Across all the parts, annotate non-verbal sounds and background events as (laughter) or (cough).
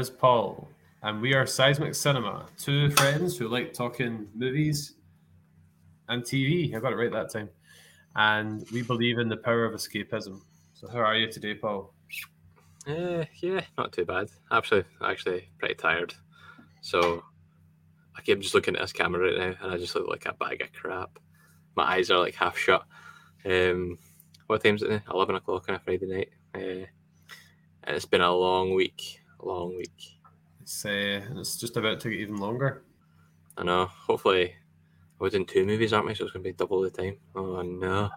is Paul, and we are Seismic Cinema, two friends who like talking movies and TV. I got it right that time. And we believe in the power of escapism. So, how are you today, Paul? Uh, yeah, not too bad. Actually, actually, pretty tired. So, I keep just looking at this camera right now, and I just look like a bag of crap. My eyes are like half shut. Um, what time is it now? Eleven o'clock on a Friday night. Uh, and it's been a long week. Long week. It's uh, it's just about to get even longer. I know. Hopefully, we're doing two movies, aren't we? So it's going to be double the time. Oh no!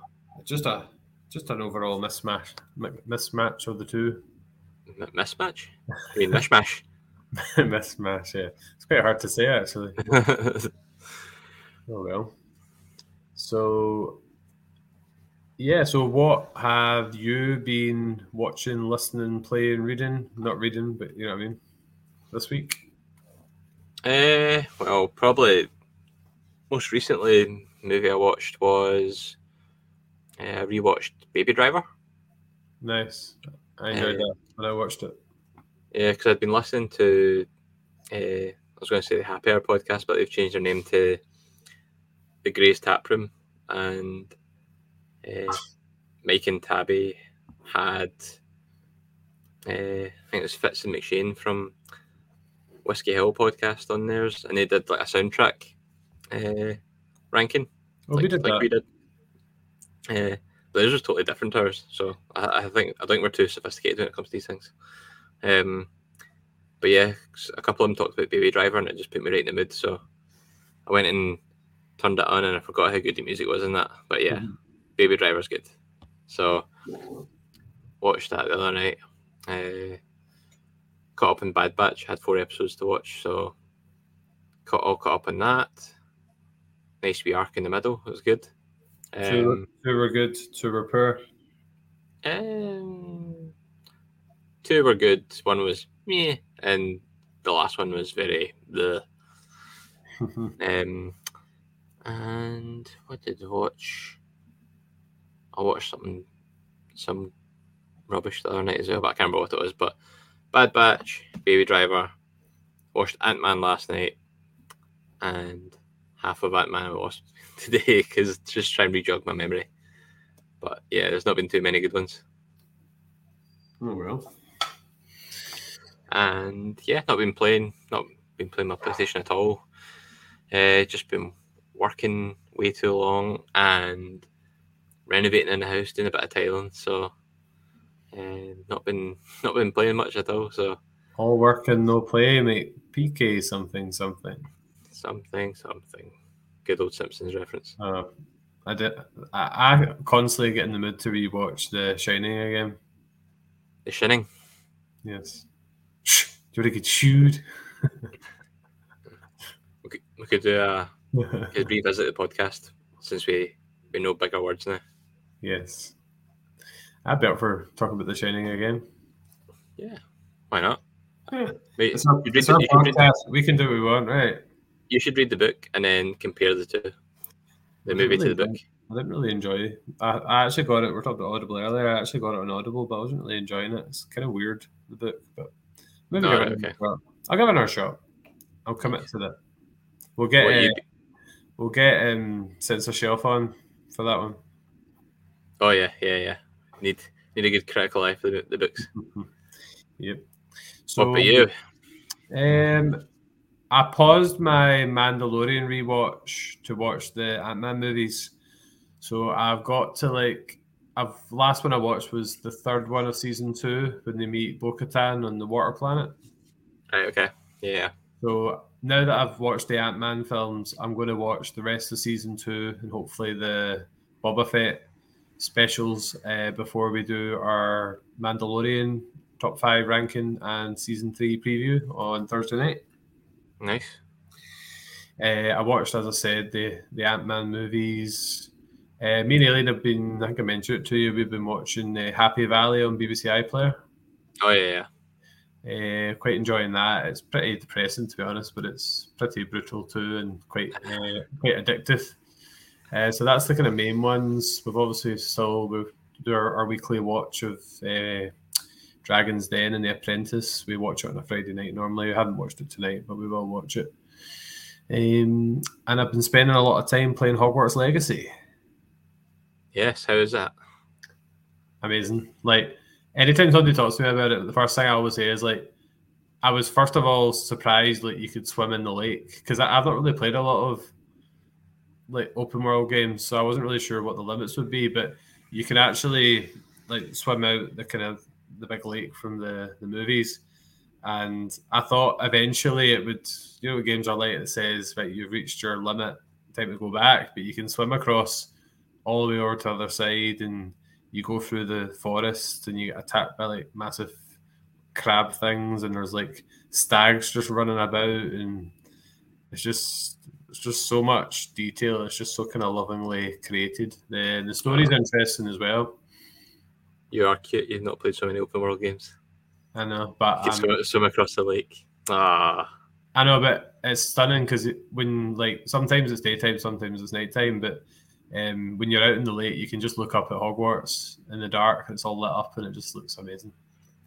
Just a just an overall mismatch mismatch of the two. M- mismatch? I mean mishmash. (laughs) mismatch. Yeah, it's quite hard to say actually. (laughs) oh well. So yeah, so what have you been watching, listening, playing, reading? Not reading, but you know what I mean. This week. Uh, well, probably most recently movie I watched was uh, rewatched Baby Driver. Nice, I enjoyed uh, that when I watched it. Yeah, because I'd been listening to, uh, I was going to say the Happy Hour podcast, but they've changed their name to the Gray's Tap Room, and uh, Mike and Tabby had, uh, I think it was Fitz and McShane from Whiskey Hill podcast on theirs, and they did like a soundtrack uh, ranking. Oh, like, we did like that. we did. Uh, theirs was totally different to ours, so I, I, think I think we're too sophisticated when it comes to these things. Um, but yeah, a couple of them talked about Baby Driver, and it just put me right in the mood. So I went and turned it on, and I forgot how good the music was in that. But yeah, mm-hmm. Baby Driver's good. So watched that the other night. Uh, caught up in Bad Batch. Had four episodes to watch, so caught all caught up on that. Nice wee arc in the middle. It was good. Um, two, two were good. Two were poor. Um, two were good. One was me, and the last one was very the. (laughs) um, and what did I watch? I watched something, some rubbish the other night as well, but I can't remember what it was. But Bad Batch, Baby Driver, watched Ant Man last night, and half of Ant Man I watched (laughs) today because just trying to rejog my memory. But yeah, there's not been too many good ones. Oh well. And yeah, not been playing, not been playing my PlayStation at all. Uh, just been working way too long and renovating in the house, doing a bit of tiling. So uh, not been not been playing much at all. So all work and no play, mate. PK something something something something. Good old Simpsons reference. Uh, I did. I, I constantly get in the mood to rewatch The Shining again. The Shining. Yes. Shh. Do you want to get chewed? we could, we could do a (laughs) could revisit the podcast since we we know bigger words now. Yes. I'd be up for talking about The Shining again. Yeah, why not? Yeah. Wait, it's our, it's our podcast. We can do what we want, right? You should read the book and then compare the two, the movie really to the book. I didn't really enjoy. I, I actually got it. We're talking about Audible earlier. I actually got it on Audible, but I wasn't really enjoying it. It's kind of weird the book, but maybe no, give it okay. I'll give it another shot. I'll commit to that. We'll get uh, we'll get um, Censor Shelf on for that one. Oh yeah, yeah, yeah. Need need a good critical eye for the, the books. (laughs) yep. So, what about you? Um, I paused my Mandalorian rewatch to watch the Ant Man movies. So I've got to like I've last one I watched was the third one of season two when they meet Bo Katan on the water planet. Right, okay. Yeah. So now that I've watched the Ant Man films, I'm going to watch the rest of season two and hopefully the Boba Fett specials uh, before we do our Mandalorian top five ranking and season three preview on Thursday night. Nice. Uh, I watched, as I said, the the Ant Man movies. Uh, me and Aileen have been, I think I mentioned it to you, we've been watching uh, Happy Valley on BBC iPlayer. Oh, yeah, yeah. Uh, quite enjoying that. It's pretty depressing, to be honest, but it's pretty brutal too and quite uh, quite addictive. Uh, so that's the kind of main ones. We've obviously still we do our, our, weekly watch of uh, Dragon's Den and The Apprentice. We watch it on a Friday night normally. We haven't watched it tonight, but we will watch it. Um, and I've been spending a lot of time playing Hogwarts Legacy. Yes, how is that? Amazing. Like anytime somebody talks to me about it, the first thing I always say is like, I was first of all surprised like you could swim in the lake because I've not really played a lot of like open world games, so I wasn't really sure what the limits would be. But you can actually like swim out the kind of the big lake from the the movies, and I thought eventually it would. You know, games are like it says right, you've reached your limit, time to go back, but you can swim across all the way over to the other side and you go through the forest and you get attacked by like massive crab things and there's like stags just running about and it's just it's just so much detail it's just so kind of lovingly created the the story's interesting as well You are cute. You've not played so many open world games. i know but You um, swim, swim across the lake. Ah, i know but it's stunning because it, when like sometimes it's daytime sometimes it's nighttime but um, when you're out in the lake you can just look up at hogwarts in the dark it's all lit up and it just looks amazing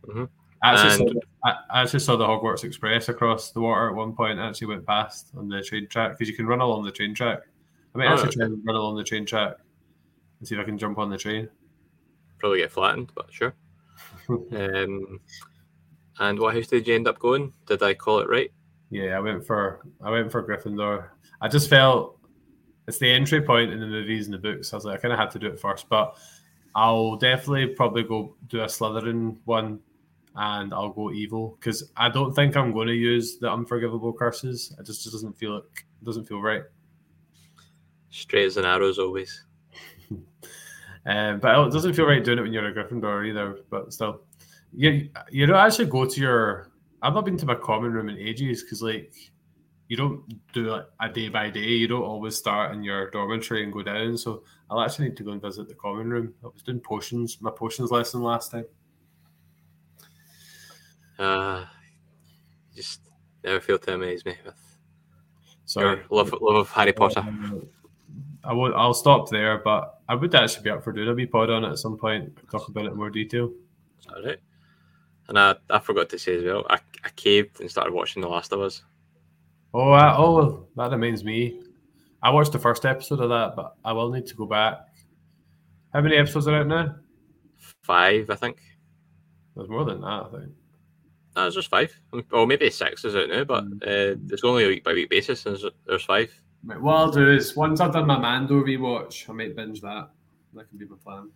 Mhm. I actually, And- saw, I actually saw the Hogwarts Express across the water at one point. I actually went past on the train track because you can run along the train track. I might Oh, actually okay. try and run along the train track and see if I can jump on the train. probably get flattened, but sure. (laughs) um, and what house did you end up going? Did I call it right? Yeah, I went for I went for Gryffindor. I just felt it's the entry point in the movies and the books. I was like, I kind of had to do it first, but I'll definitely probably go do a Slytherin one, and I'll go evil because I don't think I'm going to use the unforgivable curses. It just, just doesn't feel like doesn't feel right. Straight as an arrow as always. Um, (laughs) but it doesn't feel right doing it when you're a Gryffindor either. But still, you you don't actually go to your. I've not been to my common room in ages because like you don't do it a day by day. You don't always start in your dormitory and go down. So I'll actually need to go and visit the common room. I was doing potions, my potions lesson last time. Uh, just never fail to amaze me with Sorry, your love, love of Harry Potter. I won't. I'll stop there, but I would actually be up for doing a wee pod on it at some point. Talk about it in more detail. All right. And I, I forgot to say as well, I, I caved and started watching The Last of Us. Oh, I, oh, that reminds me. I watched the first episode of that, but I will need to go back. How many episodes are out now? Five, I think. There's more than that, I think. No, it's just five. Or maybe six is out now, but Mm. uh, it's only a week by week basis. And there's, there's five. Right, what I'll do is once I've done my Mando rewatch, I might binge that. That can be my plan.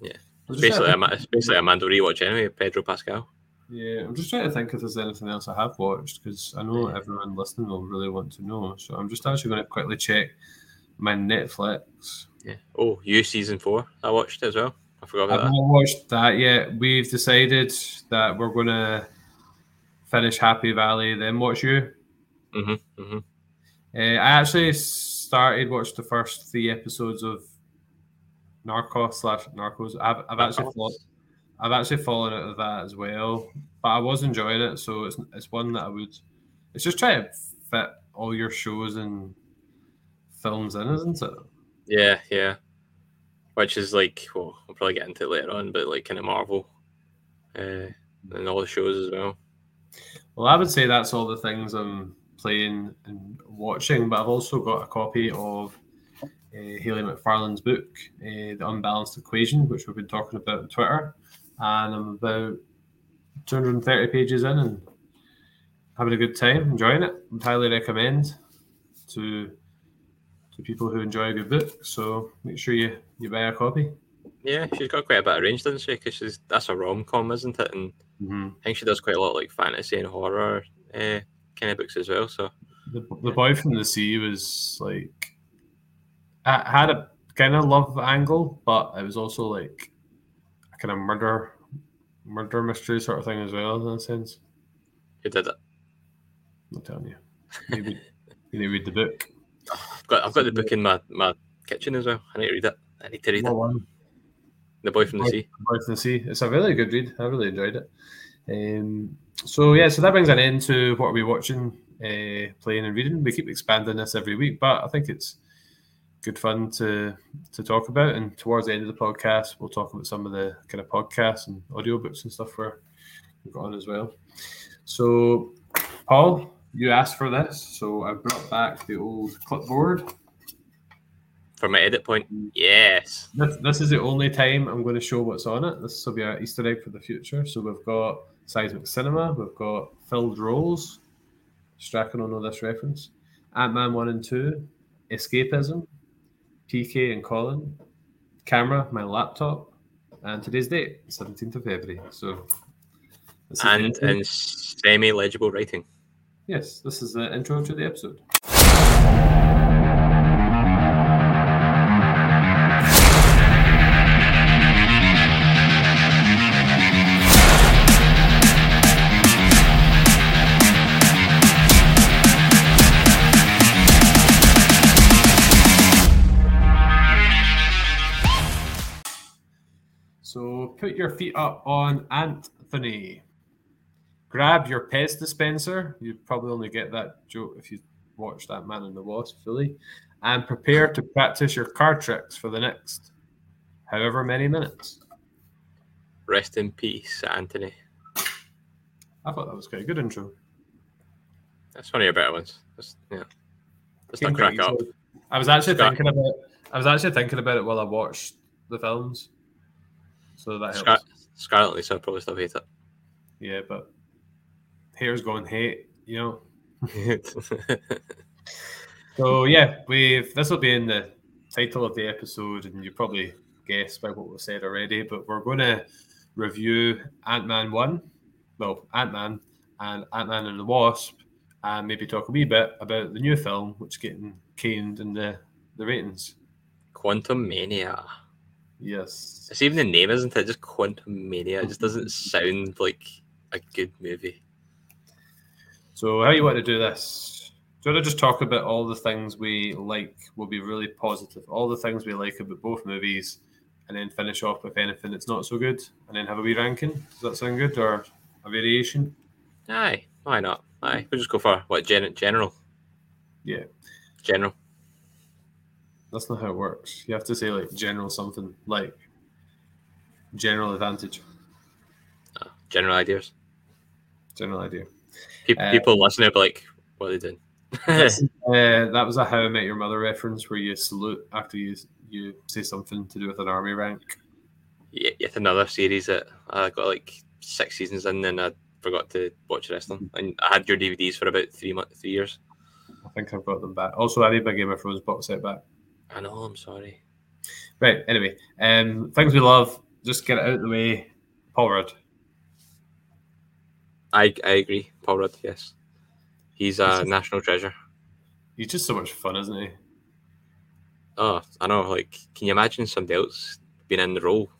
Yeah. It's basically, a, to Ma- think- it's basically a Mando rewatch anyway. Pedro Pascal. Yeah, I'm just trying to think if there's anything else I have watched because I know everyone listening will really want to know. So I'm just actually going to quickly check my Netflix. Yeah. Oh, you season four. I watched it as well. I forgot about that. I've about not watched that yet. We've decided that we're going to finish Happy Valley, then watch you. Mm-hmm. Mm-hmm. Uh, I actually started watched the first three episodes of Narcos slash Narcos. I've, I've actually fallen, I've actually fallen out of that as well, but I was enjoying it. So it's it's one that I would. It's just trying to fit all your shows and films in, isn't it? Yeah, yeah. Which is like, well, I'll probably get into it later on, but like kind of Marvel, uh, and all the shows as well. Well, I would say that's all the things I'm playing and watching, but I've also got a copy of uh, Haley McFarlane's book, uh, The Unbalanced Equation, which we've been talking about on Twitter. And I'm about 230 pages in and having a good time, enjoying it. I'd highly recommend to to people who enjoy a good book. So make sure you, you buy a copy. Yeah, she's got quite a bit of range, doesn't she? Because she's that's a rom com, isn't it? And Mm-hmm. I think she does quite a lot like fantasy and horror uh, kind of books as well. So The, the boy from the sea was like I had a kind of love angle, but it was also like a kind of murder murder mystery sort of thing as well in a sense. who did it? I'm telling you. You need, you need to read the book. I've got I've got the book in my, my kitchen as well. I need to read it. I need to read it. One? The Boy from the Sea. Boy from the Sea. It's a really good read. I really enjoyed it. Um, so yeah, so that brings an end to what we're we watching, uh, playing and reading. We keep expanding this every week, but I think it's good fun to to talk about. And towards the end of the podcast, we'll talk about some of the kind of podcasts and audiobooks and stuff we're got on as well. So, Paul, you asked for this, so I brought back the old clipboard. For my edit point, mm. yes. This, this is the only time I'm going to show what's on it. This will be an Easter egg for the future. So we've got Seismic Cinema, we've got Filled Roles. Strachan will know this reference. Ant Man 1 and 2, Escapism, PK and Colin, Camera, my laptop, and today's date, 17th of February. So, And in semi legible writing. yes, this is the intro to the episode. Put your feet up on Anthony. Grab your Pez dispenser. You probably only get that joke if you watch that Man in the Wasp fully. And prepare to practice your card tricks for the next however many minutes. Rest in peace, Anthony. I thought that was quite a good intro. That's one of your better ones. That's, yeah. Let's not crack up. I was actually Scott- thinking about I was actually thinking about it while I watched the films. So that helps. Scar- Scarlet Lisa probably still hate it. Yeah, but hair's going hate, you know. (laughs) So yeah, we've this will be in the title of the episode, and you probably guessed by what was said already. But we're going to review Ant Man one, well Ant Man and Ant Man and the Wasp, and maybe talk a wee bit about the new film, which is getting caned in the the ratings. Quantumania. Yes, It's even the name, isn't it? Just Quantumania. It just doesn't (laughs) sound like a good movie. So how you want to do this? Do you want to just talk about all the things we like? Will be really positive. All the things we like about both movies, and then finish off with anything that's not so good, and then have a wee ranking. Does that sound good, or a variation? Aye, why not? Aye, we'll just go for what gen- general. Yeah, General. That's not how it works. You have to say like general something like general advantage, Uh, general ideas. general idea. People, Uh, people listening like, what are they doing? (laughs) Uh, that was a How I Met Your Mother reference where you salute after you you say something to do with an army rank. Yeah, yet another series that I got like six seasons in and then I forgot to watch the rest of them. And I had your DVDs for about three months, three years. I think I've got them back. Also, I need my Game of Thrones box set back. I know, I'm sorry. Right. Anyway, um, things we love. Just get it out of the way. Paul Rudd. I, I agree. Paul Rudd, yes. He's a is- national treasure. He's just so much fun, isn't he? Oh, I know. Like, can you imagine somebody else being in the role?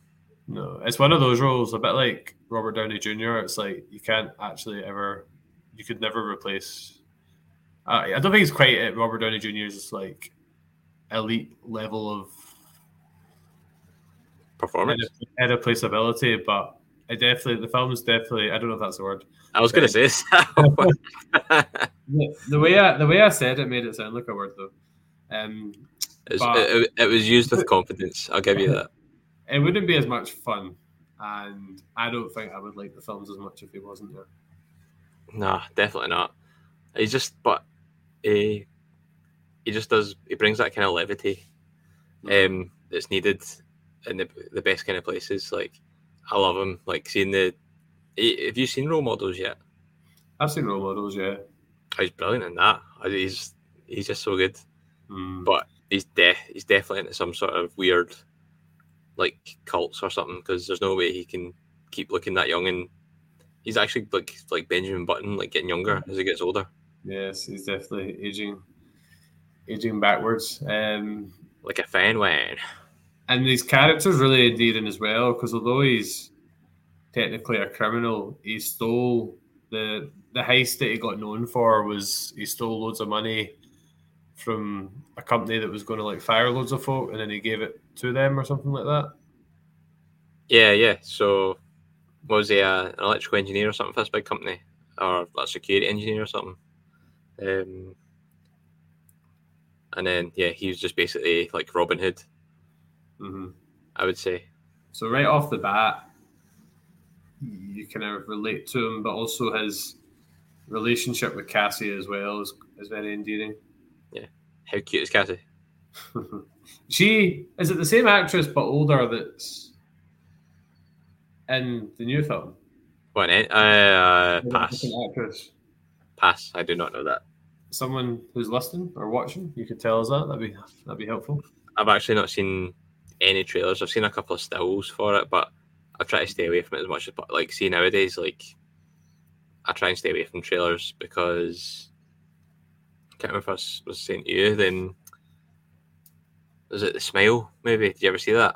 No, it's one of those roles, a bit like Robert Downey Jr. It's like you can't actually ever, you could never replace. Uh, I don't think he's quite at Robert Downey Jr.'s just like elite level of Performance. irreplaceability, but it definitely the film's definitely. I don't know if that's the word. I was going to say (laughs) The, the way I the way I said it made it sound like a word though. Um, It's- But- it, it was used with (laughs) confidence. I'll give you that. it wouldn't be as much fun, and I don't think I would like the films as much if he wasn't there. No, definitely not. He just, but he, he just does. He brings that kind of levity, um, that's needed in the the best kind of places. Like, I love him. Like seeing the. he- Have you seen role models yet? I've seen role models, yeah. Oh, He's brilliant in that. He's he's just so good. Mm. But he's de- he's definitely into some sort of weird, like cults or something. Because there's no way he can keep looking that young and. He's actually like like Benjamin Button, like getting younger as he gets older. Yes, he's definitely aging, aging backwards. Um, like a fan wine. and these characters really endearing as well because although he's technically a criminal, he stole the the heist that he got known for was he stole loads of money from a company that was going to like fire loads of folk, and then he gave it to them or something like that. Yeah, yeah. So was he uh, an electrical engineer or something for this big company, or a security engineer or something? Um, and then yeah, he was just basically like Robin Hood, hmm I would say. So right off the bat, you kind of relate to him, but also his relationship with Cassie as well is, is very endearing. Yeah, how cute is Cassie? (laughs) she is it the same actress but older that's in the new film? What? eh? Uh, pass. Actress. Pass. I do not know that. Someone who's listening or watching, you could tell us that. That'd be that'd be helpful. I've actually not seen any trailers. I've seen a couple of stills for it, but I try to stay away from it as much as like see nowadays. Like I try and stay away from trailers because I can't remember if I was, was saying to you. Then was it the Smile? Maybe did you ever see that?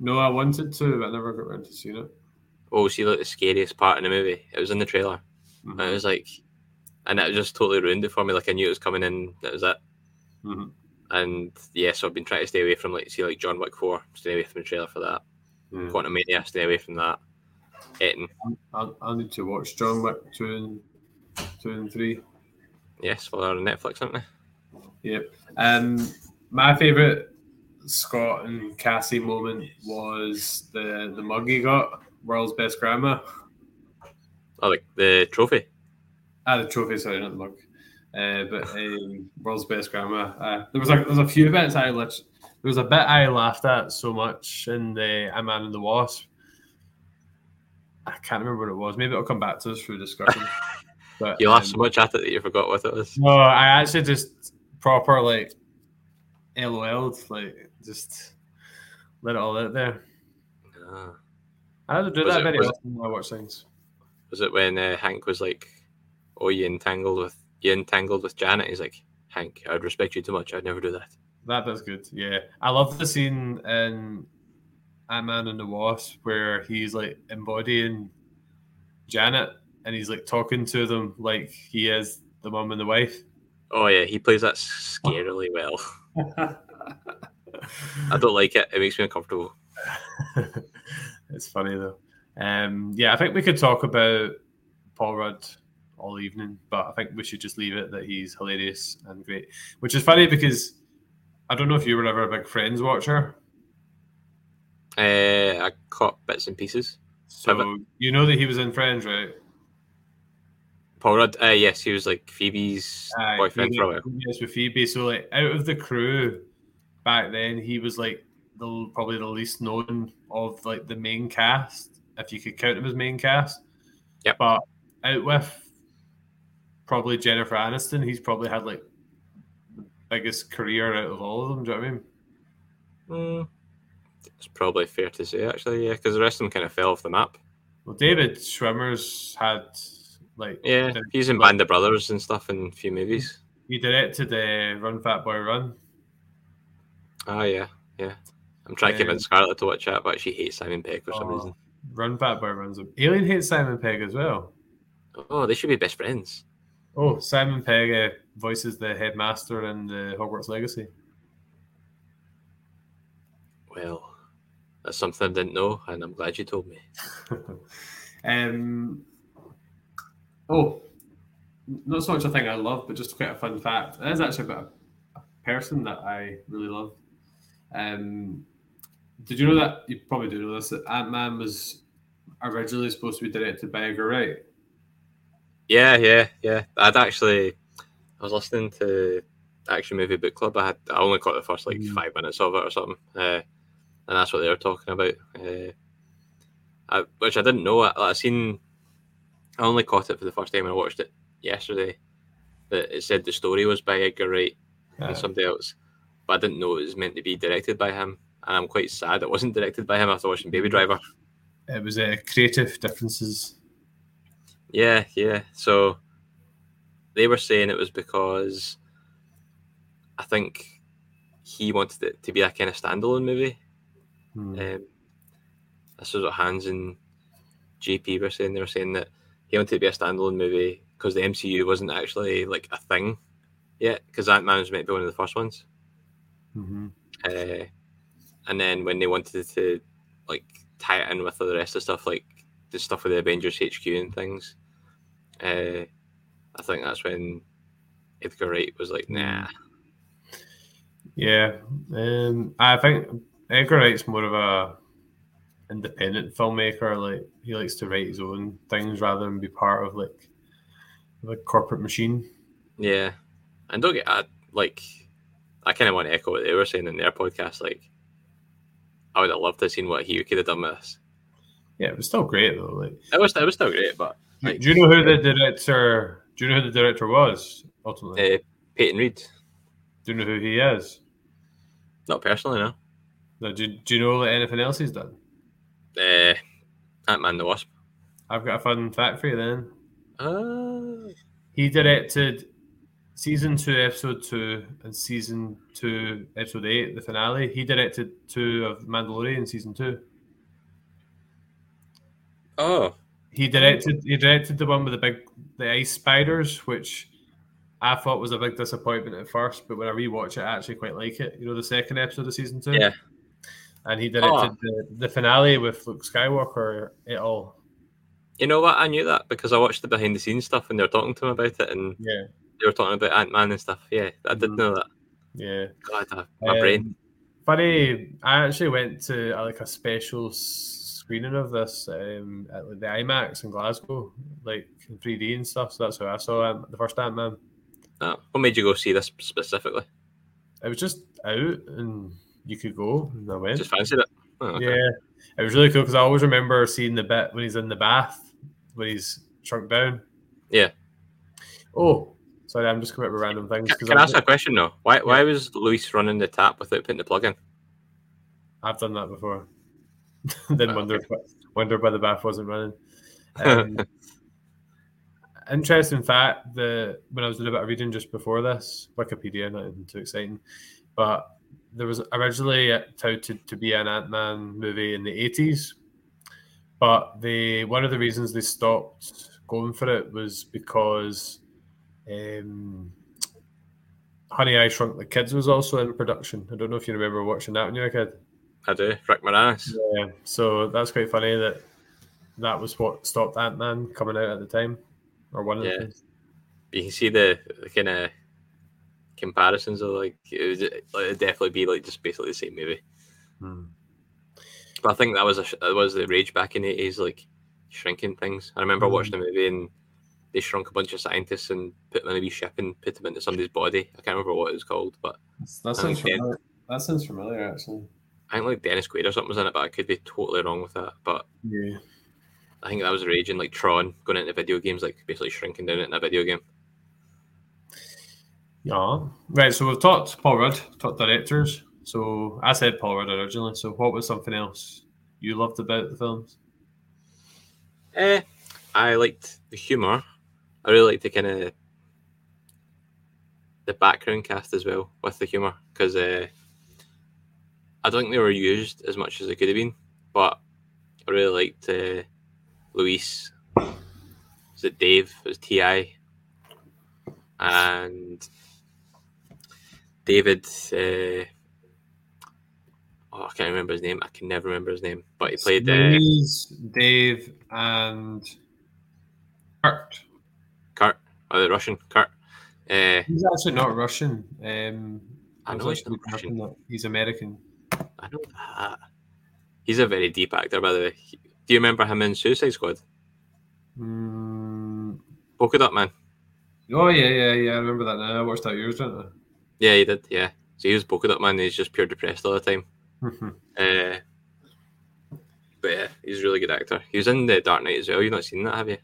No, I wanted to, but I never got around to seeing it. Oh, see, like the scariest part in the movie. It was in the trailer. Mhm. And it was like, and it just totally ruined it for me. Like I knew it was coming in. That was it. Mhm. And yeah, so I've been trying to stay away from like see like John Wick Four, stay away from the trailer for that. Mm. Quantumania, stay away from that. Eating, I, I need to watch John Wick two and two and three. yes, well they're on Netflix, aren't they? Yep. Um, my favorite Scott and Cassie moment was the the mug he got, world's best grandma. Oh, like the trophy. Ah, the trophy, sorry, not the mug. Uh, but um, world's best grandma. Uh, there was a there was a few bits I lit- there was a bit I laughed at so much in the Ant Man and the Wasp. I can't remember what it was. Maybe it'll come back to us through discussion. (laughs) But You laughed um, so much at it that you forgot what it was. No, I actually just proper like LOL'd, like just let it all out there. Ah. I don't do Was that it- very often when I watch things. Was it when uh, Hank was like, "Oh, you entangled with you entangled with Janet"? He's like, "Hank, I'd respect you too much. I'd never do that." That does good. Yeah, I love the scene in Ant Man and the Wasp where he's like embodying Janet and he's like talking to them like he is the mum and the wife. Oh yeah, he plays that scarily well. (laughs) I don't like it. It makes me uncomfortable. (laughs) it's funny though. Um, yeah, I think we could talk about Paul Rudd all evening, but I think we should just leave it that he's hilarious and great. Which is funny because I don't know if you were ever a big Friends watcher. Uh, I caught bits and pieces. So you know that he was in Friends, right? Paul Rudd, uh, yes, he was like Phoebe's Aye, boyfriend for a while. Yes, with Phoebe. So like out of the crew back then, he was like the probably the least known of like the main cast, if you could count him as main cast. Yeah. But out with probably Jennifer Aniston, he's probably had like the biggest career out of all of them. Do you know what I mean? Mm, it's probably fair to say, actually, yeah, because the rest of them kind of fell off the map. Well, David Schwimmer's had like Yeah, did- he's in Band of Brothers and stuff in a few movies. he directed uh, Run Fat Boy Run. Ah, yeah, yeah. I'm trying to Um, convince Scarlett to watch it, but she hates Simon Pegg for some Oh, reason. Run Fat Boy Run's. Aileen hates Simon Pegg as well. Oh, they should be best friends. Oh, Simon Pegg uh, voices the headmaster in the Hogwarts Legacy. Well, that's something I didn't know, and I'm glad you told me. (laughs) um, oh, not so much a thing I love, but just quite a fun fact. It is actually about a, person that I really love. Um, did you know that? You probably do know this that Ant Man was originally supposed to be directed by Edgar Wright. Yeah, yeah, yeah. I'd actually, I was listening to Action Movie Book Club. I had, I only caught the first like Mm. five minutes of it or something, uh, and that's what they were talking about. Uh, I, which I didn't know. I, I seen, I only caught it for the first time when I watched it yesterday. That it said the story was by Edgar Wright Uh, and somebody else, but I didn't know it was meant to be directed by him. And I'm quite sad it wasn't directed by him after watching Baby Driver. it was uh, creative differences. Yeah, yeah. So they were saying it was because I think he wanted it to be a kind of standalone movie. Hmm. Um, this is what Hans and JP were saying. They were saying that he wanted it to be a standalone movie because the MCU wasn't actually like a thing yet. Because Ant Man was meant to be one of the first ones. Mhm. Uh, and then when they wanted to like tie it in with all the rest of stuff, like the stuff with the Avengers HQ and things, uh, I think that's when Edgar Wright was like, "Nah, Yeah, um, I think Edgar Wright's more of a independent filmmaker. Like he likes to write his own things rather than be part of like the corporate machine. Yeah, and don't get I, like I kind of want to echo what they were saying in their podcast. Like, I would have loved to have seen what he could have done with this. Yeah, it was still great though. Like It was it was still great, but like, do you know who the director? Do you know who the director was ultimately? uh, Peyton Reed, do you know who he is? not personally, no. No, do, do you know anything else he's done? Uh, Ant Man the Wasp. I've got a fun fact for you then. Uh, He directed season two, episode two, and season two, episode eight, the finale. He directed two of Mandalorian season two. oh, He directed he directed the one with the big the ice spiders, which I thought was a big disappointment at first, but when I rewatch it, I actually quite like it. You know, the second episode of season two. Yeah. And he directed Oh. the, the finale with Luke Skywalker it all. you know what? I knew that because I watched the behind the scenes stuff and they were talking to him about it, and Yeah. they were talking about Ant Man and stuff. Yeah, I did Mhm. know that. Yeah. God, my Um, brain. Funny, I actually went to uh, like a special screening of this um, at like, the IMAX in Glasgow, like in 3D and stuff. So that's how I saw Ant- the first Ant Man. Oh, what made you go see this specifically? It was just out and you could go, and I went. Just fancied it. Oh, okay. Yeah, it was really cool because I always remember seeing the bit when he's in the bath when he's shrunk down. Yeah. Oh, sorry, I'm just coming up with random things Can, can I ask a question though? Why why was Luis running the tap without putting the plug in? I've done that before. (laughs) then wondered wondered why the bath wasn't running. (laughs) Um, interesting fact: the when I was doing a bit of reading just before this, Wikipedia, nothing too exciting, but there was originally touted to be an Ant Man movie in the eighties, but they one of the reasons they stopped going for it was because um, Honey I Shrunk the Kids was also in production. I don't know if you remember watching that when you were a kid. I do. my ass Yeah, so that's quite funny that that was what stopped Ant Man coming out at the time, or one of Yeah. the things. You can see the, the kind of comparisons of like it would like, it'd definitely be like just basically the same movie. But I think that was a that was the rage back in the eighties, like shrinking things. I remember Mhm. watching the movie and they shrunk a bunch of scientists and put them in a wee ship and put them into somebody's body. I can't remember what it was called, but That sounds familiar. That sounds familiar, actually. I think like Dennis Quaid or something was in it, but I could be totally wrong with that. But Yeah. I think that was raging like Tron going into video games, like basically shrinking down in a video game. Yeah. Right. So we've talked Paul Rudd, talked directors. So I said Paul Rudd originally. So what was something else you loved about the films? Eh, I liked the humor. I really liked the kind of the background cast as well with the humor because uh, I don't think they were used as much as they could have been. But I really liked uh, Luis. Is it Dave? It was Ti, and David. Uh, oh, I can't remember his name. I can never remember his name. But he played. Uh, Luis, Dave, and Kurt. Kurt, or the Russian Kurt. Uh, He's actually not Russian. Um, I know he's not Russian. He's American. I know that. He's a very deep actor, by the way. Do you remember him in Suicide Squad? Mm, Polka Dot Man. oh yeah, yeah, yeah. I remember that now. I watched that years, didn't I? Yeah, he did. Yeah. So he was Polka Dot Man. He's just pure depressed all the time. Uh, but yeah, he's a really good actor. He was in the Dark Knight as well. You've not seen that, have you?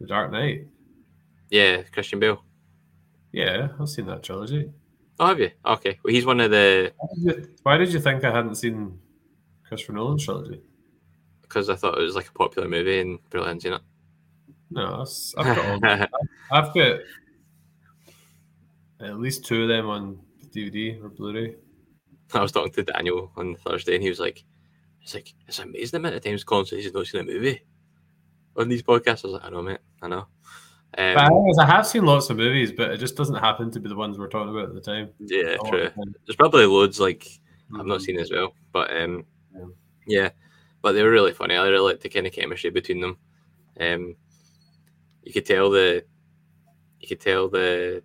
the Dark Knight. Yeah, Christian Bale. Yeah, I've seen that trilogy. Oh, have you? Okay. Well, he's one of the Why did you, why did you think I hadn't seen Christopher Nolan's trilogy? because I thought it was like a popular movie and hadn't seen it. No, that's, I've got all, (laughs) I've got at least two of them on DVD or Blu-ray. I was talking to Daniel on Thursday, and he was like, "It's like it's amazing the amount of times Colin says he's not seen a movie on these podcasts." I was like, "I know, mate. I know." Um, I, I have seen lots of movies, but it just doesn't happen to be the ones we're talking about at the time. yeah, Oh, true. okay. There's probably loads like I've Mhm. not seen as well, but um, Yeah. yeah, but they were really funny. I really liked the kind of chemistry between them. Um, you could tell the, you could tell the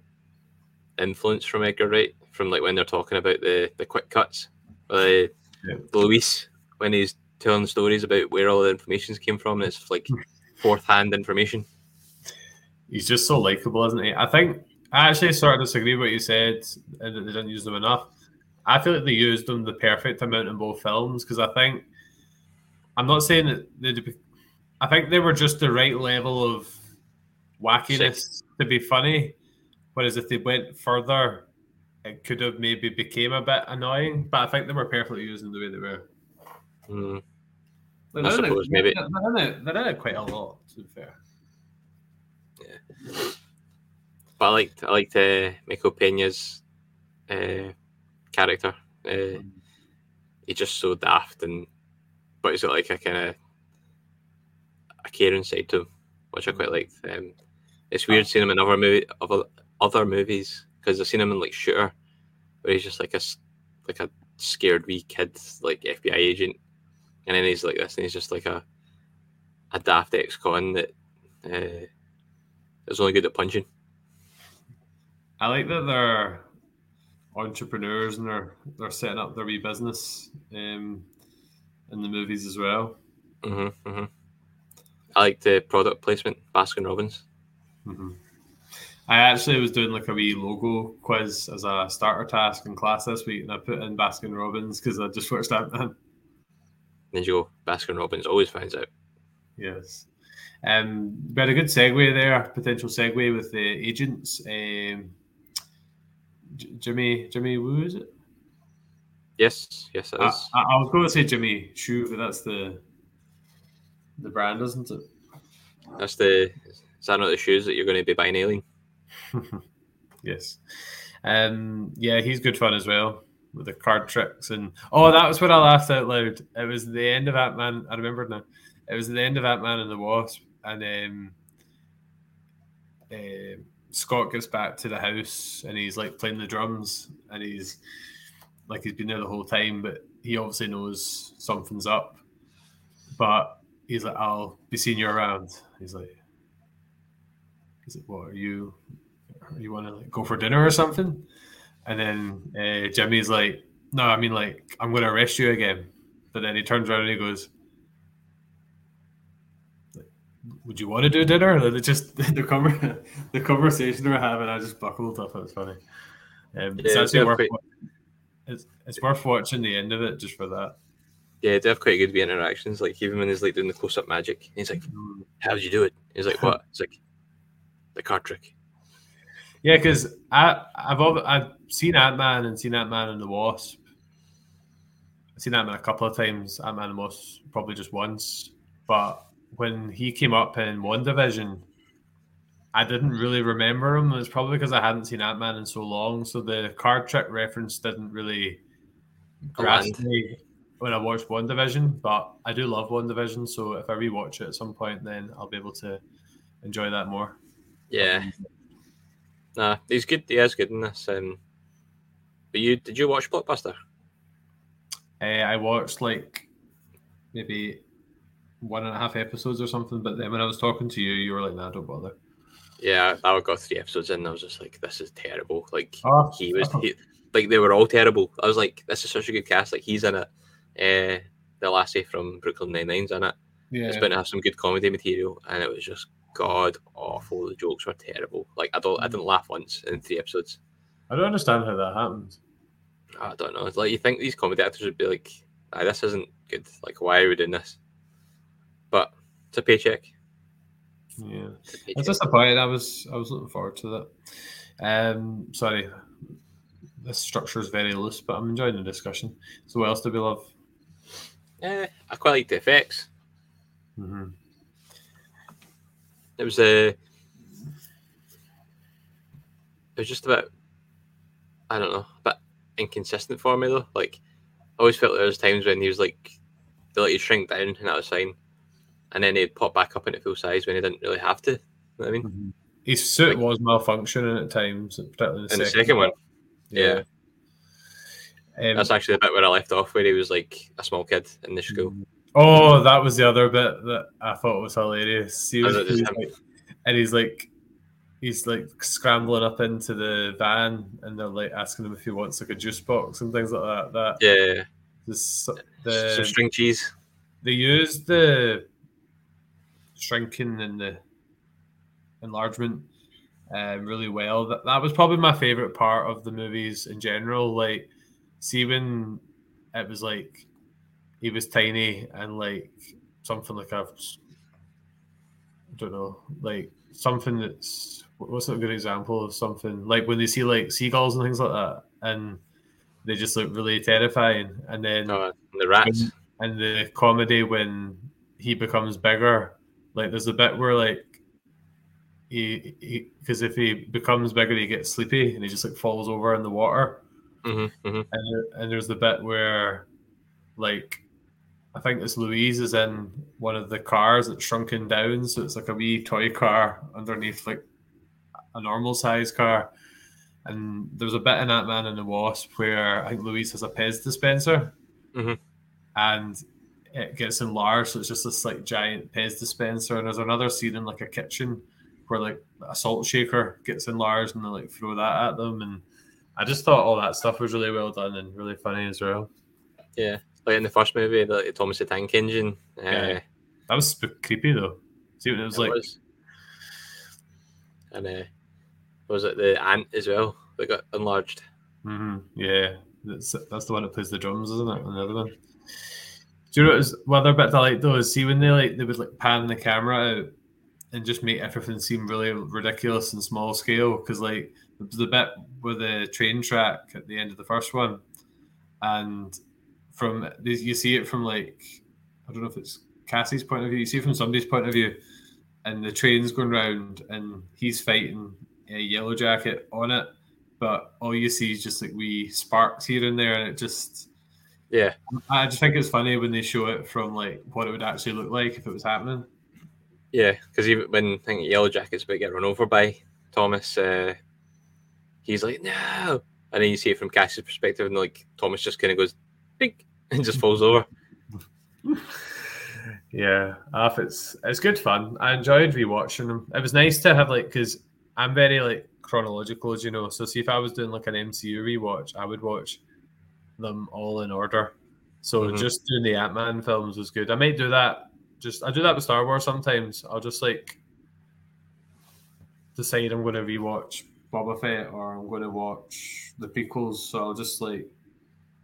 influence from Edgar Wright from like when they're talking about the the quick cuts. Uh, Yeah. Luis when he's telling stories about where all the information came from. And it's like (laughs) fourth hand information. He's just so likable, isn't he? I think I actually sort of disagree with what you said and that they didn't use them enough. I feel like they used them the perfect amount in both films because I think I'm not saying that they. I think they were just the right level of wackiness Six. to be funny. Whereas if they went further, it could have maybe became a bit annoying. But I think they were perfectly used in the way they were. Mm. I suppose it, maybe they're in, it, they're in it quite a lot. To be fair. But I liked I liked uh, Michael Pena's uh, character. Uh, mm. he's just so daft and but he's got like a kind of a caring side to him, which I quite liked. Um, it's weird seeing him in other movie other other movies because I've seen him in like Shooter, where he's just like a like a scared wee kid, like FBI agent, and then he's like this, and he's just like a a daft ex-con that uh, is only good at punching. I like that they're entrepreneurs and they're they're setting up their wee business um, in the movies as well. Mm-hmm, mm-hmm. I like the product placement, Baskin Robbins. Mm-hmm. I actually was doing like a wee logo quiz as a starter task in class this week, and I put in Baskin Robbins because I just watched that man. Then you go, Baskin Robbins always finds out. Yes. Um, had a good segue there, potential segue with the agents. Um, Jimmy Jimmy Woo is it? Yes, yes, it is. I, I was going to say Jimmy Choo, but that's the the brand, isn't it? That's the is that not the shoes that you're going to be buying, Aileen? (laughs) yes. Um, yeah, he's good fun as well with the card tricks and oh, that was when I laughed out loud. It was the end of Ant Man. I remember now. It was the end of Ant Man and the Wasp, and um, uh, Scott gets back to the house and he's like playing the drums and he's like he's been there the whole time, but he obviously knows something's up. But he's like, I'll be seeing you around. He's like, He's like, What are you? You want to like go for dinner or something? And then uh, Jimmy's like, No, I mean like I'm going to arrest you again. But then he turns around and he goes, would you want to do dinner? And just (laughs) the conver- the conversation we're having, I just buckled up. It was funny. Um, it's actually worth. It's, it's worth watching the end of it just for that. Yeah, they have quite good interactions. Like even when he's like doing the close up magic, he's like, mm. "How did you do it?" He's like, "What?" (laughs) It's like the card trick. Yeah, because I I've I've seen Ant Man and seen Ant Man and the Wasp. I've seen Ant Man a couple of times. Ant Man and the Wasp probably just once, but when he came up in WandaVision, I didn't really remember him. It's probably because I hadn't seen Ant Man in so long, so the card trick reference didn't really grasp me when I watched WandaVision. But I do love WandaVision, so if I rewatch it at some point, then I'll be able to enjoy that more. Yeah. Nah, he's good. He is good in this. Um, but you did you watch Blockbuster? Uh, I watched like maybe one and a half episodes or something. But then when I was talking to you, you were like, "Nah, don't bother." Yeah, I would got three episodes in. And I was just like, "This is terrible." Like oh, he was, he, like they were all terrible. I was like, "This is such a good cast." Like he's in it. Uh, the lassie from Brooklyn Nine Nine's in it. Yeah, it's going to have some good comedy material, and it was just god awful. The jokes were terrible. Like I don't, I didn't laugh once in three episodes. I don't understand how that happened. I don't know. It's like you think these comedy actors would be like, "This isn't good. Like, why are we doing this?" But it's a paycheck. Yeah, it's disappointing. I was I was looking forward to that. Um, sorry, this structure is very loose, but I'm enjoying the discussion. So, what else do we love? Yeah, I quite like the effects. Mm-hmm. It was a. Uh, it was just about. I don't know, but inconsistent for me though. Like, I always felt there was times when he was like, they let you shrink down, and that was fine and then he'd pop back up into full size when he didn't really have to. You know I mean, mm-hmm. his suit like, was malfunctioning at times, particularly in the, second, second one. Yeah. yeah. Um, That's actually the bit where I left off, where he was like a small kid in the school. Mm-hmm. Oh, that was the other bit that I thought was hilarious. He was, he's like, and he's like, he's like scrambling up into the van, and they're like asking him if he wants like a juice box and things like that. That yeah, The, s- Some the string cheese. they used the shrinking and the enlargement um, really well. That that was probably my favorite part of the movies in general. Like, see when it was like he was tiny and like something like a, I don't know, like something that's what's a good example of something like when they see like seagulls and things like that, and they just look really terrifying, and then Oh, and the rats. and the comedy when he becomes bigger like there's a bit where like he because if he becomes bigger he gets sleepy and he just like falls over in the water. Hmm hmm and, and there's the bit where like i think it's Luis is in one of the cars that's shrunken down so it's like a wee toy car underneath like a normal size car. And there's a bit in ant-man and the wasp where i think Luis has a pez dispenser. Mhm. and it gets enlarged so it's just this like giant pez dispenser and there's another scene in like a kitchen where like a salt shaker gets enlarged and they like throw that at them and I just thought all that stuff was really well done and really funny as well. Yeah, like in the first movie, the Thomas the Tank Engine. Uh, Yeah. That was sp- creepy though. See what it was it like was. And uh, was it the ant as well that got enlarged? mhm, yeah, that's that's the one that plays the drums, isn't it? And the other one. Do you know what one other bit I like though is see when they like they would like pan the camera out and just make everything seem really ridiculous and small scale because like the, the bit with the train track at the end of the first one and from you see it from like I don't know if it's Cassie's point of view you see it from somebody's point of view and the train's going round and he's fighting a yellow jacket on it but all you see is just like wee sparks here and there and it just Yeah, I just think it's funny when they show it from like what it would actually look like if it was happening. yeah, because even when I think Yellow Jacket's about to get run over by Thomas, uh, he's like no, and then you see it from Cassie's perspective, and like Thomas just kind of goes big (laughs) and just falls over. (laughs) Yeah, off it's it's good fun. I enjoyed rewatching them. It was nice to have like because I'm very like chronological, as you know. So see if I was doing like an MCU rewatch, I would watch them all in order. So Mhm. just doing the Ant Man films was good. I might do that. Just I do that with Star Wars sometimes. I'll just like decide I'm going to rewatch Boba Fett or I'm going to watch the prequels. So I'll just like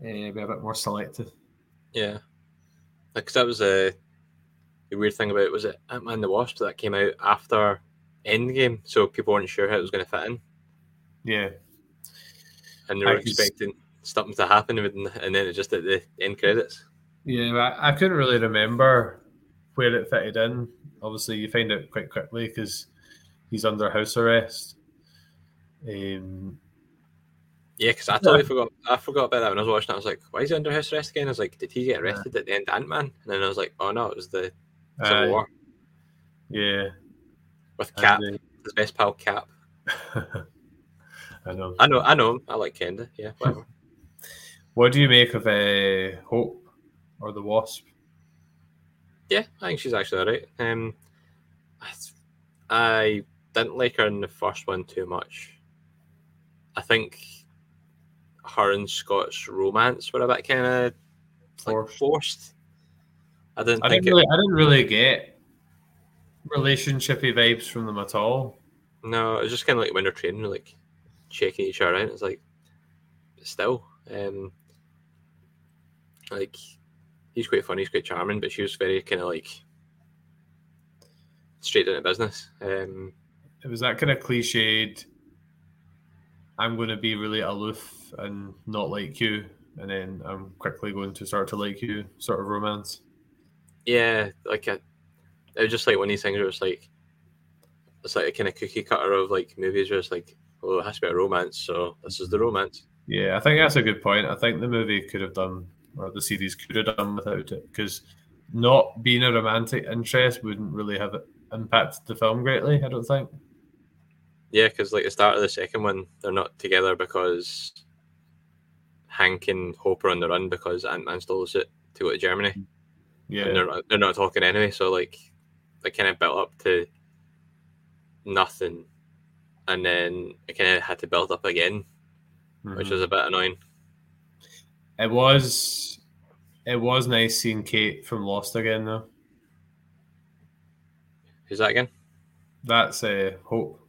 eh, be a bit more selective. Yeah, because that was a the weird thing about it, was it Ant Man the Wasp that came out after Endgame, so people weren't sure how it was going to fit in, Yeah. and they were I expecting something to happen, and and then it just at the end credits. Yeah, I, I couldn't really remember where it fitted in. Obviously, you find out quite quickly because he's under house arrest. Um, Yeah, because I totally forgot. I forgot about that when I was watching. it. I was like, "Why is he under house arrest again?" I was like, "Did he get arrested at the end, Ant Man?" And then I was like, "Oh no, it was the Civil aye, War yeah, with Cap, and, his best pal Cap." uh, (laughs) I know. I know, I know him. I like Kenda. Yeah, whatever. (laughs) What do you make of uh, Hope or the Wasp? yeah, I think she's actually alright. Um, I, didn't like her in the first one too much. I think her and Scott's romance were a bit kind of like Forced. I didn't I think didn't it. really, I didn't really get relationshipy vibes from them at all. No, it was just kind of like when they're training, like checking each other out. It's like, still, um, like he's quite funny, he's quite charming, but she was very kind of like straight into business. Um, It was that kind of cliched. I'm going to be really aloof and not like you, and then I'm quickly going to start to like you, sort of romance. yeah, like a, it was just like one of these things where it's like, it's like a kind of cookie cutter of like movies where it's like, well, it has to be a romance, so this is the romance. Yeah, I think that's a good point. I think the movie could have done, or the series could have done without it, because not being a romantic interest wouldn't really have impacted the film greatly. I don't think. Yeah, because like the start of the second one, they're not together because Hank and Hope are on the run because Ant Man stole the suit to go to Germany, and Yeah, they're not, they're not talking anyway. So like, they kind of built up to nothing, and then it kind of had to build up again, which Mhm. was a bit annoying. It was It was nice seeing Kate from Lost again, though. Who's that again? That's uh, Hope.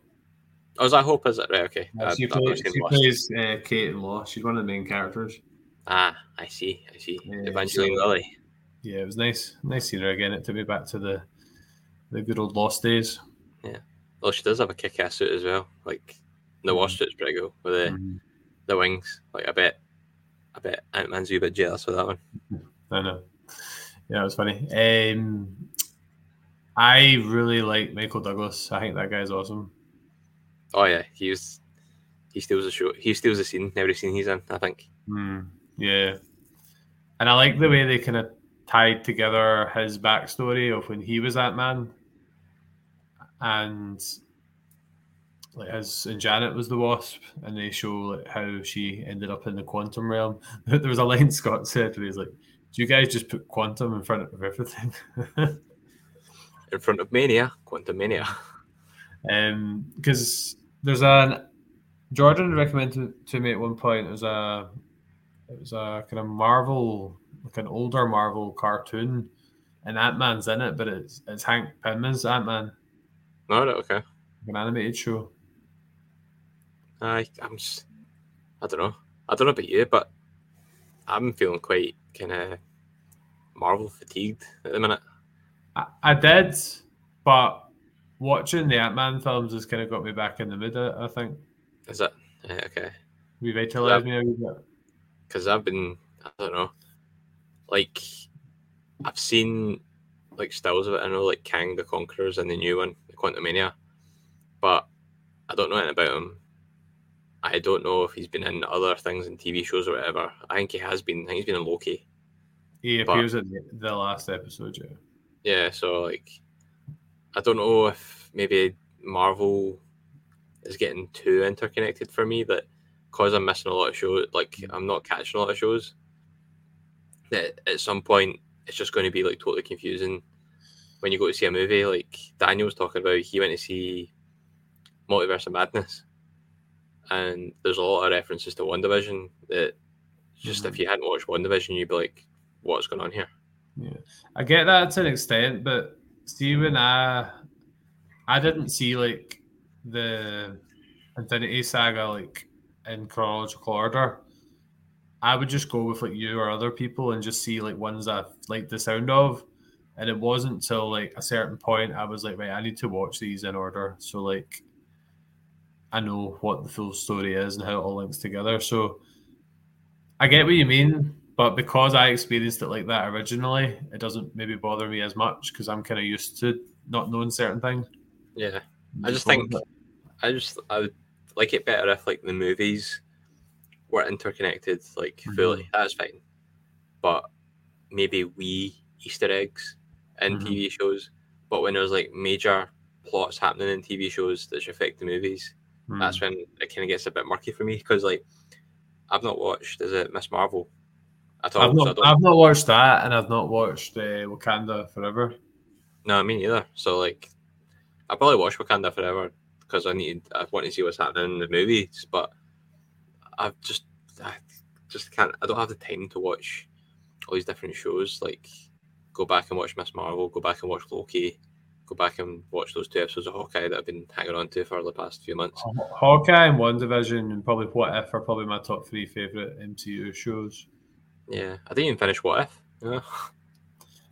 Oh, is that Hope? Is it right? Okay. Yeah, Uh, she she plays uh, Kate in Lost. She's one of the main characters. Ah, I see. I see. Yeah, Evangeline so- Lilly. Yeah, it was nice. Nice seeing her again. It took me back to the the good old Lost days. Yeah. Well, she does have a kick-ass suit as well. Like the Mhm. Wasp suit's pretty cool with the Mhm. the wings. Like I bet, I bet Ant Man's a bit jealous for that one. I know. Yeah, it was funny. Um, I really like Michael Douglas. I think that guy's awesome. Oh yeah, he was. He steals the show. He steals the scene. Every scene he's in, I think. Mm, yeah, and I like the way they kind of tied together his backstory of when he was that man, and like his and Janet was the Wasp, and they show like how she ended up in the quantum realm. (laughs) There was a line Scott said where he's like, "Do you guys just put quantum in front of everything?" (laughs) In front of Mania, Quantum Mania. (laughs) Um, because there's an Jordan recommended to me at one point. It was a it was a kind of Marvel, like an older Marvel cartoon, and Ant Man's in it, but it's it's Hank Pym's Ant Man, No, right, okay. an animated show. I, I'm just. I don't know. I don't know about you, but I'm feeling quite kind of Marvel fatigued at the minute. I, I did, but watching the Ant Man films has kind of got me back in the mood. I, think Is it? Yeah, okay. revitalized me a wee bit. because I've been I don't know, like I've seen like stills of it. I know like Kang the Conqueror's and the new one, the Quantumania, but I don't know anything about him. I don't know if he's been in other things in TV shows or whatever. I think he has been. I think he's been in Loki. He But- appears in the, the last episode. Yeah. Yeah, so like I don't know if maybe Marvel is getting too interconnected for me that because I'm missing a lot of shows, like mm. I'm not catching a lot of shows, that at some point it's just going to be like totally confusing when you go to see a movie. Like Daniel was talking about, he went to see Multiverse of Madness, and there's a lot of references to WandaVision that just if mm-hmm. you hadn't watched WandaVision, you'd be like, what's going on here? Yeah, I get that to an extent, but see when I I didn't see like the Infinity Saga like in chronological order. I would just go with like you or other people and just see like ones I like the sound of. And it wasn't until like a certain point I was like, right, I need to watch these in order. So like I know what the full story is and how it all links together. So I get what you mean, but because I experienced it like that originally, it doesn't maybe bother me as much because I'm kind of used to not knowing certain things. Yeah. I just think I just I would like it better if like the movies were interconnected like fully. That's fine, but maybe wee Easter eggs in Mhm. TV shows. But when there's like major plots happening in TV shows that should affect the movies, Mm. that's when it kind of gets a bit murky for me because like I've not watched is it Miss Marvel at all. I've not, I've not watched that, and I've not watched uh, Wakanda Forever. No, me neither. So like, I probably watch Wakanda Forever because I need, I want to see what's happening in the movies. But I've just, I just can't. I don't have the time to watch all these different shows. Like, go back and watch Miss Marvel. Go back and watch Loki. Go back and watch those two episodes of Hawkeye that I've been hanging on to for the past few months. Hawkeye and WandaVision and probably What If are probably my top three favorite MCU shows. Yeah, I didn't even finish What If. Yeah.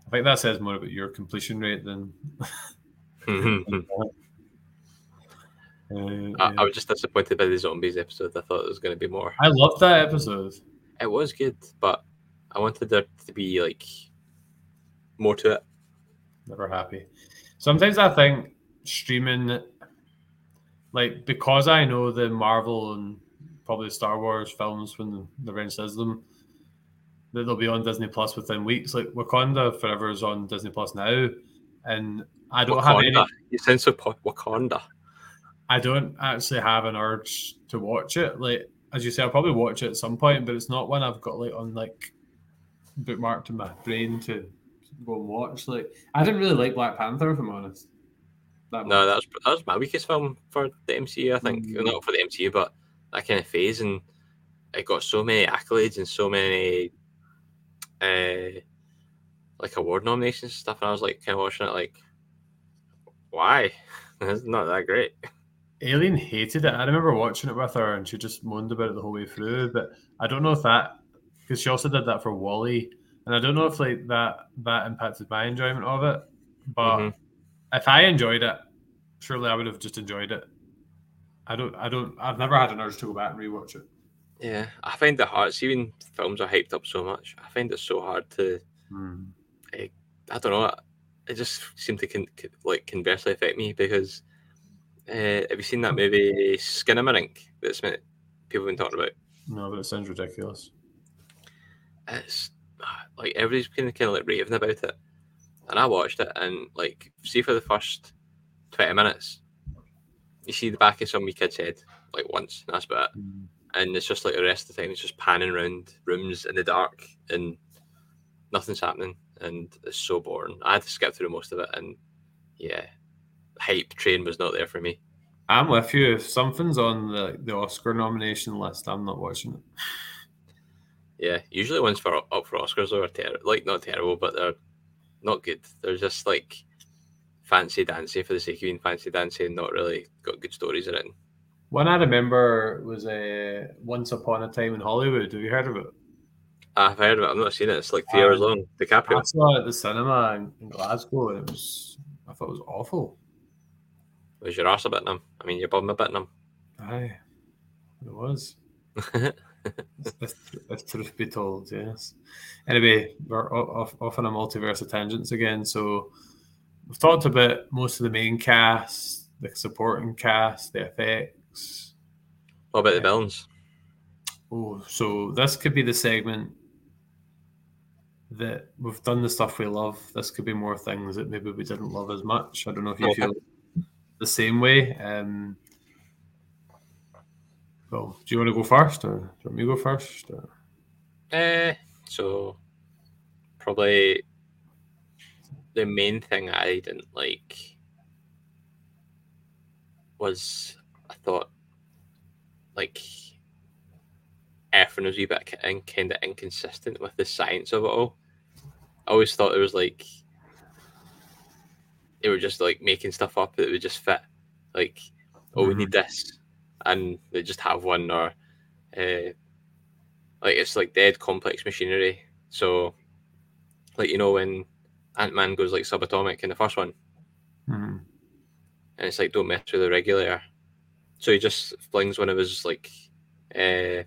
I think that says more about your completion rate than. (laughs) (laughs) Uh, I, yeah. I was just disappointed by the zombies episode. I thought it was going to be more. I loved that episode. It was good, but I wanted there to be like more to it. Never happy. Sometimes I think streaming, like because I know the Marvel and probably Star Wars films when the Revenge says them, that they'll be on Disney Plus within weeks. Like Wakanda Forever is on Disney Plus now, and I don't have any. Wakanda. You po- Wakanda. I don't actually have an urge to watch it. Like as you say, I'll probably watch it at some point, but it's not one I've got like on like bookmarked in my brain to go and watch. Like I didn't really like Black Panther, if I'm honest. That No, much. that was that was my weakest film for the MCU. I think Mm. Well, not for the MCU, but that kind of phase, and it got so many accolades and so many uh, like award nominations and stuff, and I was like kind of watching it like, why? (laughs) it's not that great. Aileen hated it. I remember watching it with her, and she just moaned about it the whole way through. But I don't know if that because she also did that for WALL-E, and I don't know if like that that impacted my enjoyment of it. But Mhm. if I enjoyed it, surely I would have just enjoyed it. I don't. I don't. I've never had an urge to go back and rewatch it. Yeah, I find it hard. See, when films are hyped up so much, I find it so hard to. I don't know. It just seemed to con- like conversely affect me because uh, have you seen that movie Skinamarink that's been, people have been talking about? No, but it sounds ridiculous. It's like everybody's kind of kind of like raving about it, and I watched it and like see for the first twenty minutes, you see the back of some wee kid's head like once, and that's about it. Mm. and it's just like the rest of the time it's just panning around rooms in the dark and nothing's happening and it's so boring. I had to skip through most of it and yeah, hype train was not there for me. I'm with you. If something's on the the Oscar nomination list, I'm not watching it. Yeah, usually ones for up for Oscars are ter- like not terrible, but they're not good. They're just like fancy dancy for the sake of being fancy dancy and not really got good stories in it. One I remember was a Once Upon a Time in Hollywood. Have you heard of it? I've heard of it. I've not seen it. It's like three hours Um, long. DiCaprio. I saw it at the cinema in, in Glasgow, and it was I thought it was awful. Was your ass a bit numb? I mean, your bum a bit numb. Aye, it was. (laughs) if, if truth be told, yes. Anyway, we're off, off on a multiverse of tangents again. So we've talked about most of the main cast, the supporting cast, the effects. what about the villains? Oh, so this could be the segment that we've done the stuff we love. This could be more things that maybe we didn't love as much. I don't know if you feel the same way. Um, well, do you want to go first, or do you want me to go first? Or? Uh, so probably the main thing I didn't like was I thought like Efren was a bit kind of inconsistent with the science of it all. I always thought it was like they were just like making stuff up that would just fit. Like, oh, we need this, and they just have one, or uh, like it's like dead complex machinery. So, like you know when Ant Man goes like subatomic in the first one, Mhm. and it's like don't mess with the regulator. So he just flings one of his like uh,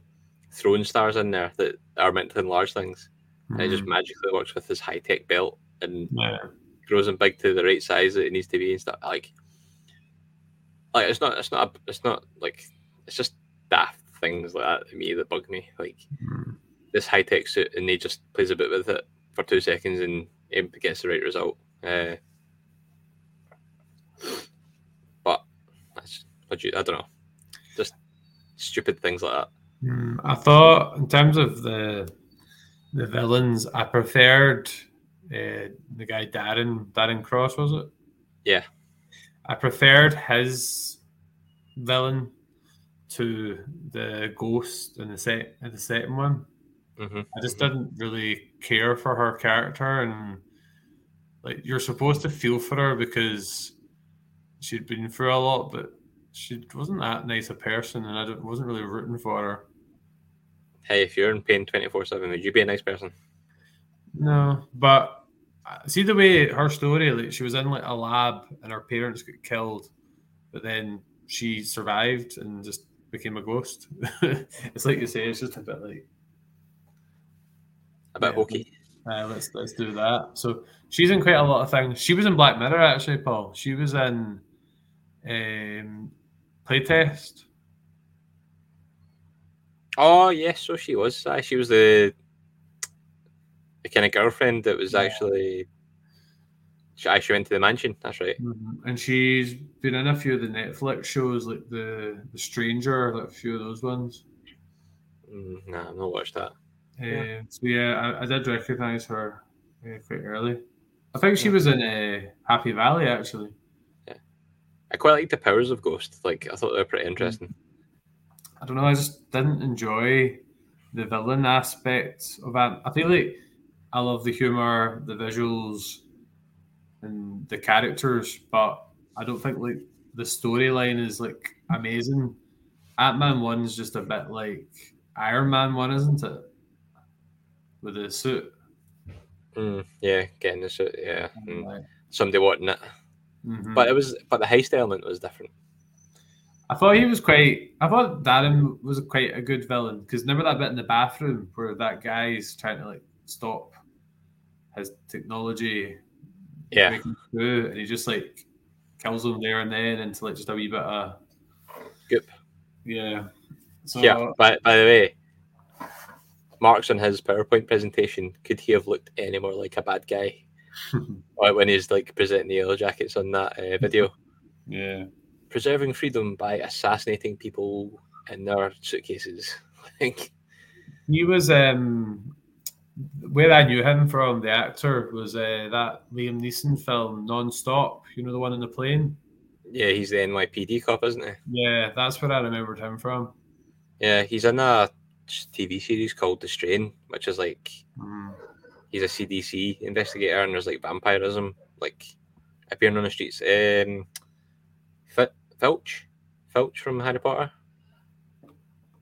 throwing stars in there that are meant to enlarge things, and it just Mhm. magically works with his high tech belt and Yeah. grows him big to the right size that it needs to be and stuff. Like, like it's not, it's not, a, it's not like it's just daft things like that to me that bug me. Like Mhm. this high tech suit, and he just plays a bit with it for two seconds and it gets the right result. Uh, but that's what you, I don't know, just stupid things like that. Mm, I thought, in terms of the the villains, I preferred uh, the guy Darren Darren Cross. Was it? Yeah. I preferred his villain to the ghost in the set in the second one. hmm I just didn't really care for her character, and like you're supposed to feel for her because she'd been through a lot, but she wasn't that nice a person, and I don't- wasn't really rooting for her. Hey, if you're in pain twenty four seven, would you be a nice person? No, but see the way her story, like she was in like a lab and her parents got killed, but then she survived and just became a ghost. (laughs) it's like you say, it's just a bit like A bit Yeah. hokey. uh, let's let's do that. So she's in quite a lot of things. She was in Black Mirror actually, Paul. She was in um, Playtest. Oh yes, so she was. Aye, she was the the kind of girlfriend that was Yeah. actually. She actually went to the mansion. That's right. And she's been in a few of the Netflix shows, like the the Stranger, like a few of those ones. Mm, nah, I've not watched that. Uh, so yeah, I, I did recognise her uh, quite early. I think she Yeah. was in uh, Happy Valley actually. Yeah, I quite like the powers of Ghost. Like I thought they were pretty interesting. I don't know. I just didn't enjoy the villain aspect of that. I feel like I love the humor, the visuals, and the characters, but I don't think like the storyline is like amazing. Ant Man one is just a bit like Iron Man one, isn't it? With the suit. Mm, yeah, getting the suit. Yeah, Like, somebody wanting it, mhm. but it was but the heist element was different. I thought he was quite. I thought Darren was quite a good villain because remember that bit in the bathroom where that guy's trying to like stop his technology Yeah, breaking through, and he just like kills him there and then into like just a wee bit of Goop. Yeah. So yeah. By by the way, Marks on his PowerPoint presentation, could he have looked any more like a bad guy? (laughs) When he's like presenting the yellow jackets on that uh, video, yeah. preserving freedom by assassinating people in their suitcases. (laughs) Like, He was um where I knew him from, the actor, was uh, that Liam Neeson film Non-Stop, you know the one in the plane? yeah, he's the NYPD cop, isn't he? Yeah, that's where I remembered him from. Yeah, he's in a TV series called The Strain, which is like Mm. he's a CDC investigator, and there's like vampirism, like appearing on the streets. Um, Fi- Filch, Filch from Harry Potter.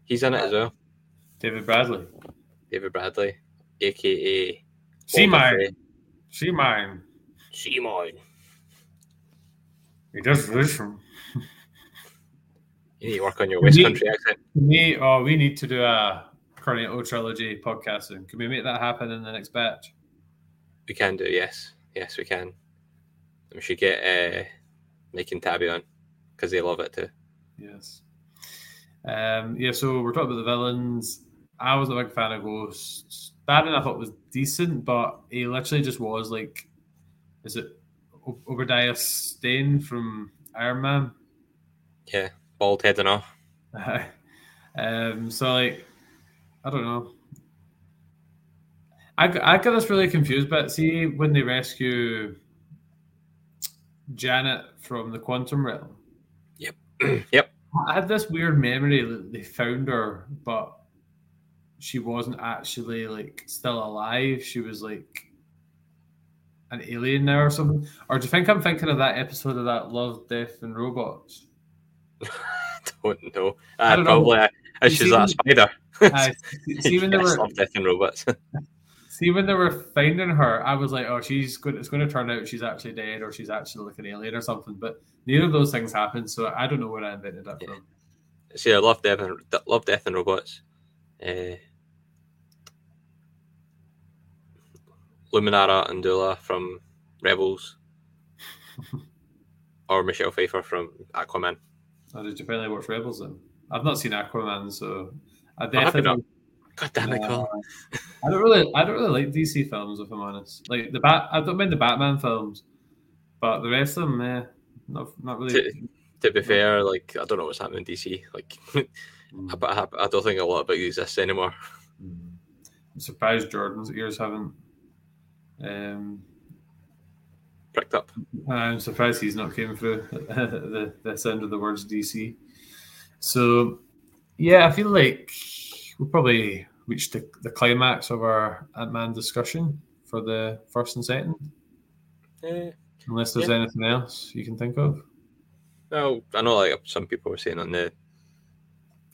He's in it as well. David Bradley. David Bradley, aka See Walder mine. Frey. See mine. Simon. He does listen. You need to work on your West Me- Country accent. Me, oh, we need to do a Cornetto trilogy podcast soon. Can we make that happen in the next batch? We can do, yes, yes, we can. We should get uh, Mike and Tabby on because they love it too. Yes. Um, yeah, so we're talking about the villains. I was a big fan of Ghost. Darren I thought was decent, but he literally just was like, is it O- Obadiah Stane from Iron Man? Yeah, bald head and all. (laughs) um, so like, I don't know. I, I got this really confused, but see when they rescue Janet from the quantum realm. Yep. (clears throat) yep. I had this weird memory that they found her, but she wasn't actually like still alive. She was like an alien now or something. Or do you think I'm thinking of that episode of that Love, Death, and Robots? (laughs) don't know. I Uh, don't know. probably. Uh, it's You just that spider. Uh, (laughs) see when they Yes, were love death and robots. (laughs) see when they were finding her, I was like, oh, she's good. It's going to turn out she's actually dead or she's actually like an alien or something. But neither of those things happened, so I don't know where I invented that Yeah. from. See, I love death and love death and robots. Uh, Luminara and Dula from Rebels, (laughs) or Michelle Pfeiffer from Aquaman. Oh, did you finally watch Rebels then? I've not seen Aquaman, so I definitely. not? God damn it, Uh, Colin. I don't really, I don't really like DC films, if I'm honest. Like the bat, I don't mind the Batman films, but the rest of them, eh, not, not really. To be fair, like I don't know what's happening in DC. Like, (laughs) Mm. but I, I don't think a lot of it exists anymore. I'm surprised Jordan's ears haven't. Um, Pricked up. I'm surprised he's not came through (laughs) the the sound of the words DC. So, yeah, I feel like we'll probably reached the, the climax of our Ant Man discussion for the first and second. Eh, Unless there's Yeah. anything else you can think of. well, I know like some people were saying on the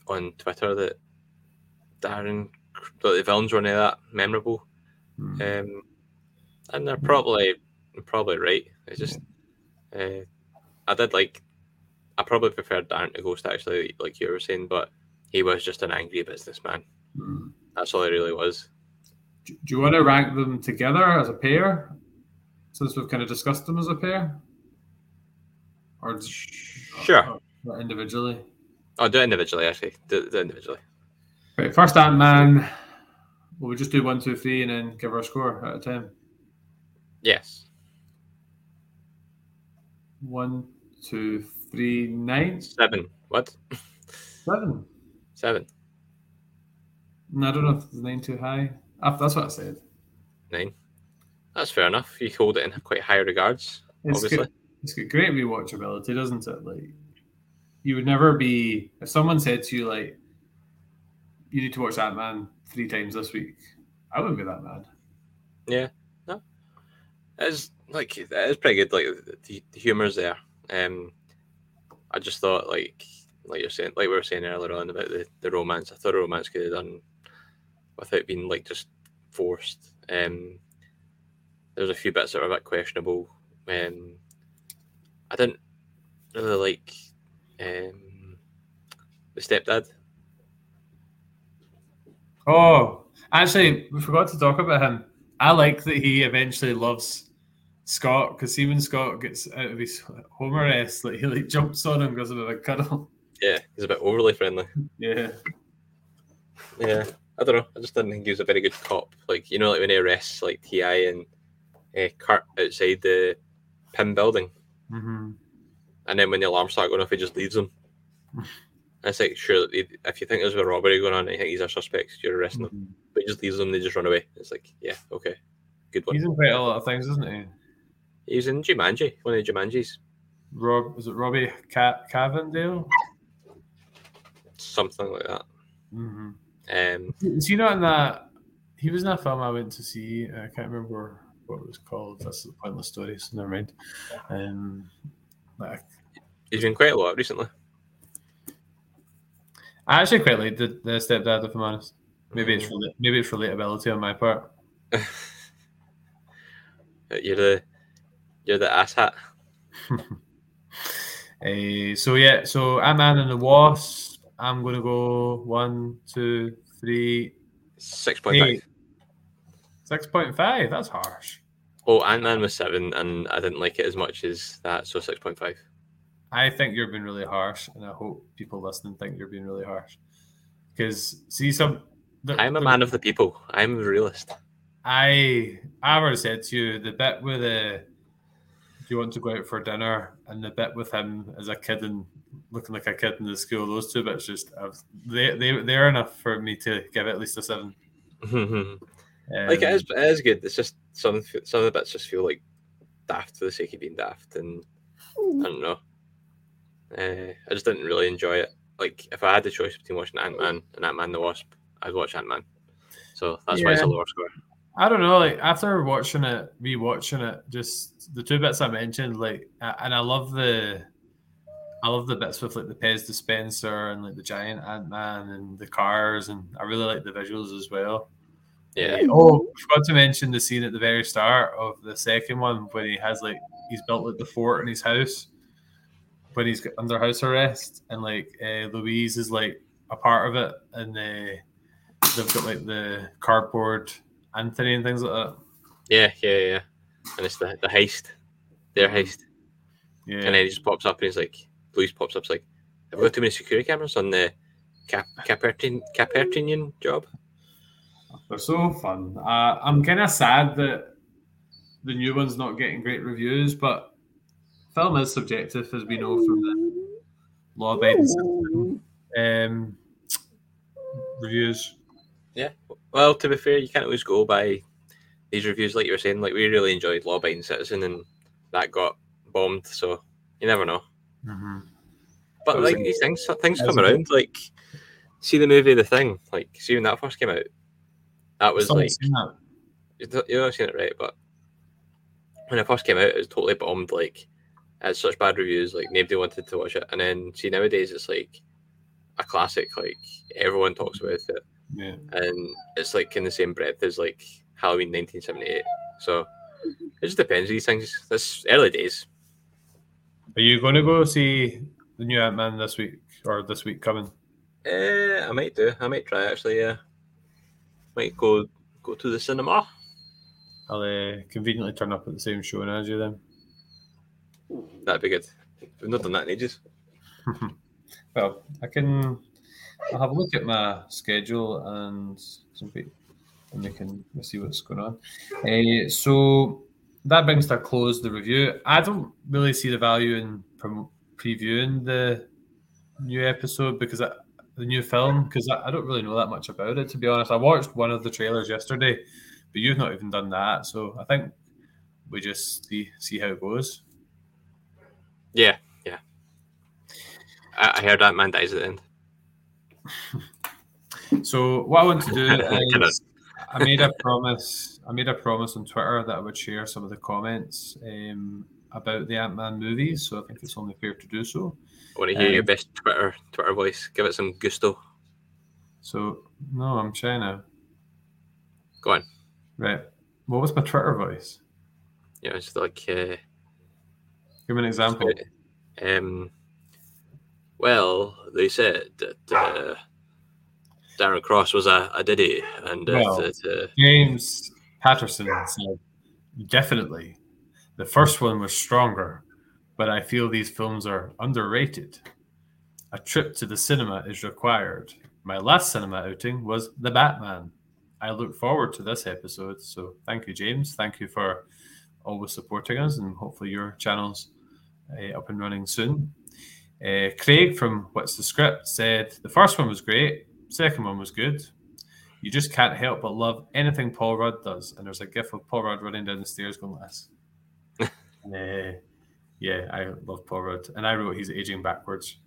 on Twitter that Darren that the villains weren't that memorable. Um, and they're probably probably right. It's just uh, I did like I probably preferred Darren to Ghost actually, like you were saying, but he was just an angry businessman. Hmm. That's all he really was. Do you want to rank them together as a pair? Since we've kind of discussed them as a pair? Or, Sure. or individually? I'll do it individually actually. Do, do it individually. Right, first Ant Man. Will we just do one, two, three, and then give our score out of ten? Yes. One, two, three, nine, Seven. What? seven. Seven. No, I don't know if it's nine too high. Ah, That's what I said. Nine. That's fair enough. You hold it in quite high regards, It's obviously. good. It's got great rewatchability, doesn't it? Like, you would never be if someone said to you like, "You need to watch Ant Man three times this week." I wouldn't be that mad. Yeah, it's like it's pretty good. Like the, the humor's there. Um, I just thought like like you're saying, like we were saying earlier on about the, the romance. I thought a romance could have done without being like just forced. Um, there's a few bits that are a bit questionable. Um, I didn't really like um, the stepdad. Oh, actually, we forgot to talk about him. I like that he eventually loves Scott because see when Scott gets out of his home arrest, like he like jumps on him, a bit of a cuddle. Yeah, he's a bit overly friendly. Yeah, Yeah, I don't know. I just didn't think he was a very good cop. Like you know, like when he arrests like Ti and uh, Kurt outside the Pym building, mm-hmm. and then when the alarm starts going off, he just leaves them. (laughs) It's like sure, if you think there's a robbery going on, and you think he's a suspect, you're arresting them. Mm-hmm. But he just leaves them, they just run away. It's like, yeah, okay, good one. he's in quite a lot of things, isn't he? He's in Jumanji, one of the Jumanjis, Rob, is it Robbie Ca- Cavendale? something like that. Mm-hmm. Um, Is he not in that? He was in that film I went to see. I can't remember what it was called. That's a pointless story. So never mind. Um, like, he's been quite a lot recently. I actually quite like the, the stepdad, if I'm honest. Maybe it's maybe it's relatability on my part. (laughs) You're the you're the ass hat. Uh, (laughs) so yeah, so Ant Man and the Wasp. I'm gonna go one, two, three, six point five. Six point five. That's harsh. Oh, Ant Man was seven, and I didn't like it as much as that, so six point five. I think you're being really harsh, and I hope people listening think you're being really harsh. Because see, some the- I'm a the- man of the people. I'm a realist. I I already said to you the bit with the you want to go out for dinner and the bit with him as a kid and looking like a kid in the school. Those two bits just they they they're enough for me to give it at least a seven. (laughs) like Um, it is, it is good. It's just some some of the bits just feel like daft for the sake of being daft, and I don't know. Uh, I just didn't really enjoy it. Like if I had the choice between watching Ant Man and Ant Man the Wasp, I'd watch Ant Man. So that's why it's a lower score. I don't know. Like after watching it, rewatching it, just the two bits I mentioned, like, and I love the, I love the bits with like the Pez dispenser and like the giant Ant Man and the cars, and I really like the visuals as well. Yeah, Oh, I forgot to mention the scene at the very start of the second one when he has like he's built like the fort in his house when he's under house arrest, and like uh, Luis is like a part of it, and uh, they've got like the cardboard Anthony and things like that. yeah, yeah, yeah. And it's the the heist, their heist, Yeah, and then he just pops up and he's like, police pops up, it's like, have we got too many security cameras on the Cap Capertin Capertinian job? they're so fun. Uh, I'm kind of sad that the new one's not getting great reviews, but film is subjective, as we know from the law-abiding citizen, um, reviews. Well, to be fair, you can't always go by these reviews, like you were saying. Like we really enjoyed Law Abiding Citizen, and that got bombed. So you never know. Mm-hmm. But That like these things, things come around. Like see the movie The Thing. Like see when that first came out, that was like you know seen it right, but when it first came out, it was totally bombed. Like it had such bad reviews. Like nobody wanted to watch it. And then see nowadays, it's like a classic. Like everyone talks about it. Yeah. and it's like in the same breath as like Halloween 1978. So it just depends. These things. This early days. Are you going to go see the new Ant Man this week or this week coming? Eh, I might do. I might try actually. Yeah, might go go to the cinema. I'll uh, conveniently turn up at the same show and as you then. That'd be good. We've not done that in ages. (laughs) Well, I can. I'll have a look at my schedule and and we can see what's going on. Uh, so that brings to a close the review. I don't really see the value in prom- previewing the new episode because I, the new film because I, I don't really know that much about it to be honest. I watched one of the trailers yesterday, but you've not even done that. So I think we just see see how it goes. Yeah, yeah. I, I heard that man dies at the end. (laughs) So what I want to do (laughs) is I made a promise. I made a promise on Twitter that I would share some of the comments um, about the Ant Man movies. So I think it's only fair to do so. I want to hear Um, your best Twitter Twitter voice. Give it some gusto. So no, I'm trying to. Go on. Right. What was my Twitter voice? Yeah, it's like uh, Give me an example. um. Well, they said that uh, Darren Cross was a, a diddy, and uh, Well. that, uh, James Patterson said, definitely. The first one was stronger, but I feel these films are underrated. A trip to the cinema is required. My last cinema outing was The Batman. I look forward to this episode. So thank you, James. Thank you for always supporting us, and hopefully your channel's uh, up and running soon. Uh, Craig from What's the Script said the first one was great, second one was good. You just can't help but love anything Paul Rudd does. And there's a gif of Paul Rudd running down the stairs going like this. (laughs) uh, yeah, I love Paul Rudd. And I wrote he's aging backwards.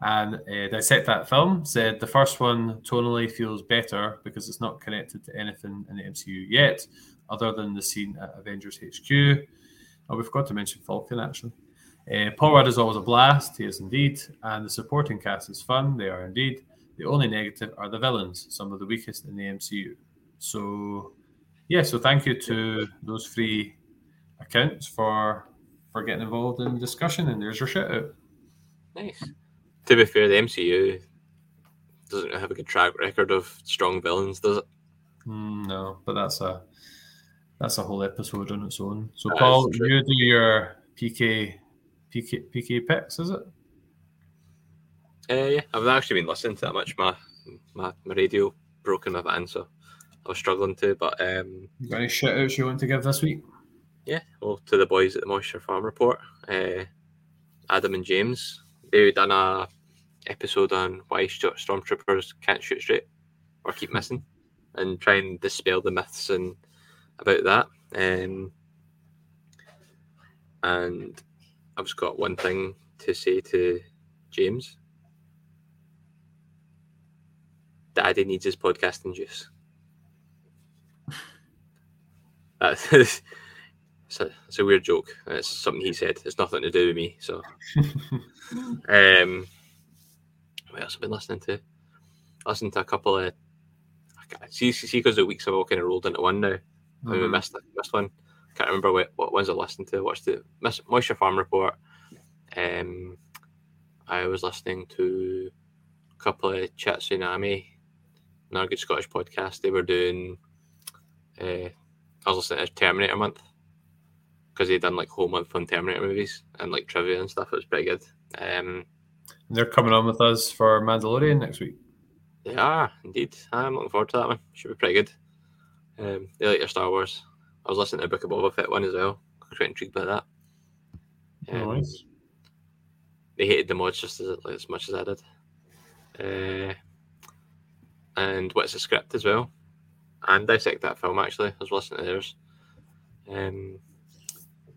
And uh, Dissect That Film said the first one tonally feels better because it's not connected to anything in the MCU yet, other than the scene at Avengers HQ. Oh, we forgot to mention Falcon actually. Uh, Paul Rudd is always a blast. He is indeed. And the supporting cast is fun. They are indeed. The only negative are the villains, some of the weakest in the MCU. So, yeah, so thank you to those three accounts for for getting involved in the discussion. And there's your shout out. nice. To be fair, the MCU doesn't have a good track record of strong villains, does it? Mm, no, but that's a that's a whole episode on its own. So, That is Paul, you do your PK PK PK picks, is it? Uh, yeah, I've actually been listening to that much. My my, my radio broken my van, so I was struggling to. But um, You got any shout outs you want to give this week? yeah, well, to the boys at the Moisture Farm Report, uh, Adam and James, They've done a episode on why st- stormtroopers can't shoot straight or keep missing, and try and dispel the myths and about that. Um, and I've just got one thing to say to James. Daddy needs his podcasting juice. (laughs) That's it's a, it's a weird joke. It's something he said. It's nothing to do with me. So, (laughs) um, what else have I been listening to? I listened to a couple of. I See, see, because the weeks have all kind of rolled into one now. and we Mhm. missed missed one. Can't remember what, what ones I listened to. Watched the Moisture Farm Report. Um, I was listening to a couple of Chat Tsunami, another good Scottish podcast. They were doing. Uh, I was listening to Terminator Month because they done like whole month on Terminator movies and like trivia and stuff. It was pretty good. Um, They're coming on with us for Mandalorian next week. they are indeed. I'm looking forward to that one. Should be pretty good. Um, they like your Star Wars. I was listening to the Book of Boba Fett one as well. Quite intrigued by that. Um, Nice. They hated the mods just as, like, as much as I did. Uh, and what's the script as well? And dissect that film actually. I was listening to theirs. Um,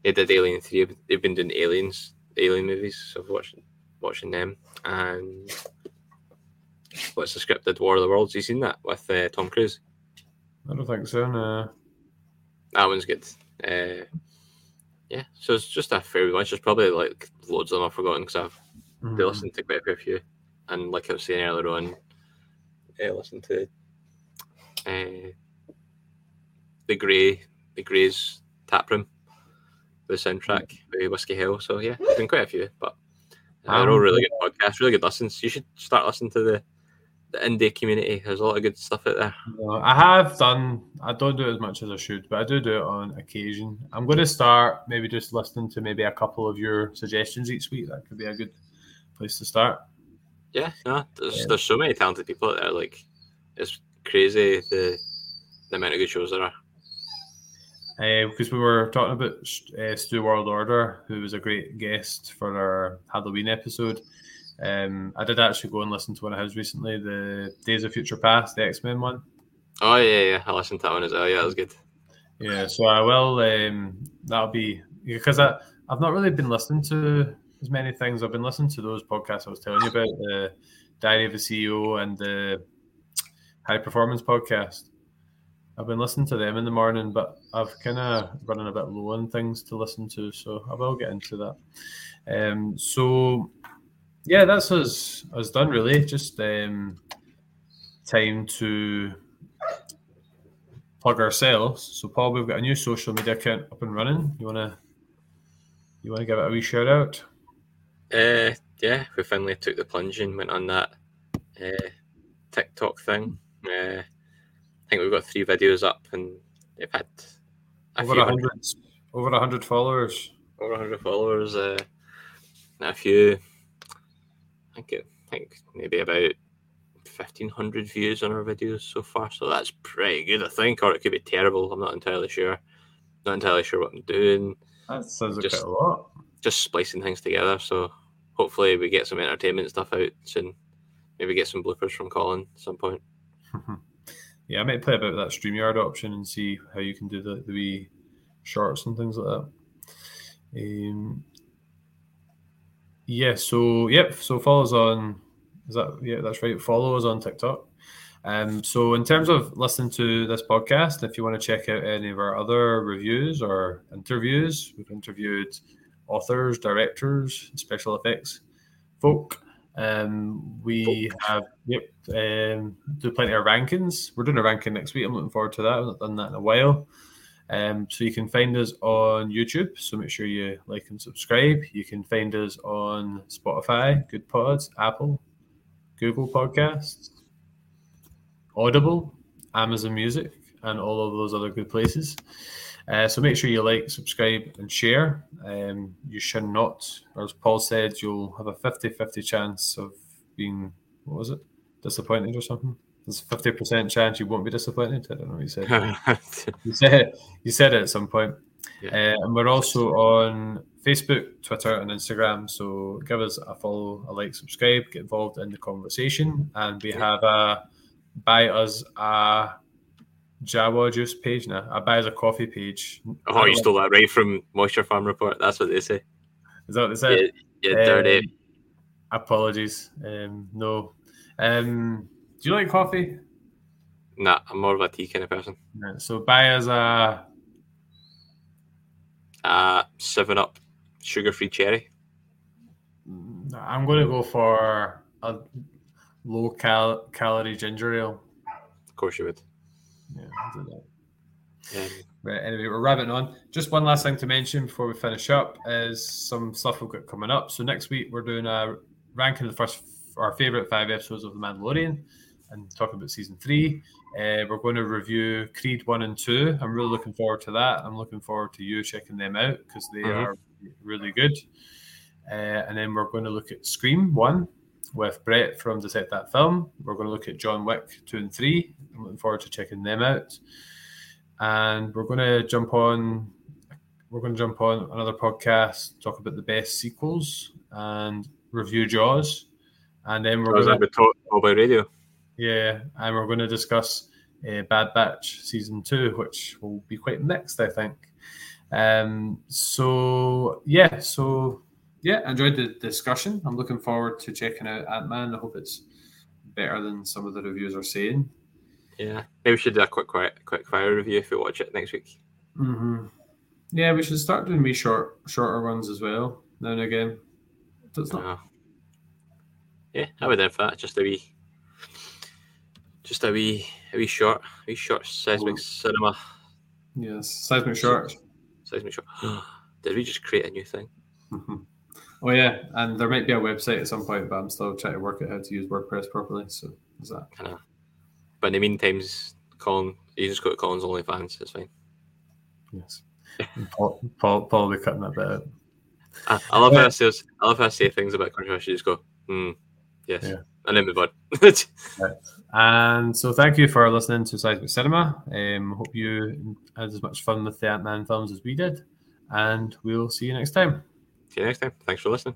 they did Alien Three. They've been doing Aliens, Alien movies. So I've watched watching them. And what's the script? Did War of the Worlds? You seen that with uh, Tom Cruise? I don't think so. No. That one's good. Uh, yeah, so it's just a fair bunch. There's probably like loads of them I've forgotten because I've Mhm. they listened to quite a fair few. And like I was saying earlier on, I listened to uh, the Grey, the Grey's Tap Room, the soundtrack, with Whiskey Hill. So yeah, there's been quite a few, but uh, they're all Um, really good podcasts, really good listens. You should start listening to the the indie community. There's a lot of good stuff out there. No, I have done. I don't do it as much as I should, but I do do it on occasion. I'm going to start maybe just listening to maybe a couple of your suggestions each week. That could be a good place to start. Yeah, no, there's Yeah. there's so many talented people out there. Like it's crazy the the amount of good shows there are. Uh, because we were talking about uh, Stu World Order, who was a great guest for our Halloween episode. Um, I did actually go and listen to one of his recently, the Days of Future Past, the X Men one. Oh yeah, yeah, I listened to that one as well. Yeah, that was good. Yeah, so I will. Um, that'll be because I I've not really been listening to as many things. I've been listening to those podcasts I was telling you about, the Diary of a CEO and the High Performance podcast. I've been listening to them in the morning, but I've kind of running a bit low on things to listen to, so I will get into that. Um, so yeah, that's us us done really. Just um, time to plug ourselves. So Paul, we've got a new social media account up and running. You wanna you wanna give it a wee shout out? Uh, yeah, we finally took the plunge and went on that uh, TikTok thing. Uh, I think we've got three videos up and they've had a over a hundred over a hundred followers. Over a hundred followers. Uh, a few. I think it, I think maybe about fifteen hundred views on our videos so far. So that's pretty good, I think. Or it could be terrible. I'm not entirely sure. Not entirely sure what I'm doing. That sounds just, a lot. Just splicing things together. So hopefully we get some entertainment stuff out soon. Maybe get some bloopers from Colin at some point. (laughs) yeah, I might play about that StreamYard option and see how you can do the, the wee shorts and things like that. Um, yeah, so yep, so follow us on is that yeah, that's right. Follow us on TikTok. Um, so in terms of listening to this podcast, if you want to check out any of our other reviews or interviews, we've interviewed authors, directors, special effects folk. Um, we have yep, um, do plenty of rankings. We're doing a ranking next week. I'm looking forward to that. I've not done that in a while. Um, so you can find us on YouTube. So make sure you like and subscribe. You can find us on Spotify, Good Pods, Apple, Google Podcasts, Audible, Amazon Music, and all of those other good places. Uh, so make sure you like, subscribe, and share. Um, you should not, as Paul said, you'll have a 50 50 chance of being, what was it, disappointed or something? There's a 50% chance you won't be disappointed. I don't know what you said. (laughs) you, said you said it at some point. Yeah. Uh, and we're also on Facebook, Twitter, and Instagram. So give us a follow, a like, subscribe, get involved in the conversation. And we have a buy us a Jawa juice page now. I buy as a coffee page. Oh, you stole that right from Moisture Farm Report. That's what they say. Is that what they say? Yeah, yeah dirty. Um, apologies. Um, no. Um, do you like coffee? Nah, I'm more of a tea kind of person. Yeah, so buy as a uh, Seven Up sugar free cherry. I'm going to go for a low cal- calorie ginger ale. Of course, you would. Yeah, do that. Um, right, anyway, we're rabbiting on. Just one last thing to mention before we finish up is some stuff we've got coming up. So next week we're doing a ranking of the first our favorite five episodes of The Mandalorian and talking about season three. Uh, we're going to review Creed one and two. I'm really looking forward to that. I'm looking forward to you checking them out because they mm-hmm. are really good. Uh, and then we're going to look at Scream one with Brett from Dissect That Film. We're going to look at John Wick two and three. I'm looking forward to checking them out. And we're going to jump on. We're going to jump on another podcast, talk about the best sequels, and review Jaws. And then we're going to talk about radio. Yeah, and we're going to discuss uh, Bad Batch season two, which will be quite mixed, I think. Um, so yeah, so yeah, enjoyed the discussion. I'm looking forward to checking out Ant Man. I hope it's better than some of the reviews are saying. Yeah, maybe we should do a quick quick, quick fire review if you watch it next week. Mm-hmm. Yeah, we should start doing me short shorter ones as well now and again. Does not. Uh, yeah, I would there for that. Just a wee just a wee, a wee short, a wee short seismic oh. cinema. Yes, seismic short. Seismic short. (gasps) Did we just create a new thing? Mm-hmm. (laughs) Oh yeah, and there might be a website at some point, but I'm still trying to work out how to use WordPress properly. So is that? I know. But in the meantime, Colin, you just go to Colin's OnlyFans. It's fine. Yes. (laughs) Paul, Paul, Paul will be cutting that bit out. I, I love how I say, I love how I say things about controversy. Just go, hmm, yes, yeah and (laughs) then And so, thank you for listening to Seismic Cinema. Um, hope you had as much fun with the Ant Man films as we did, and we'll see you next time. See you next time. Thanks for listening.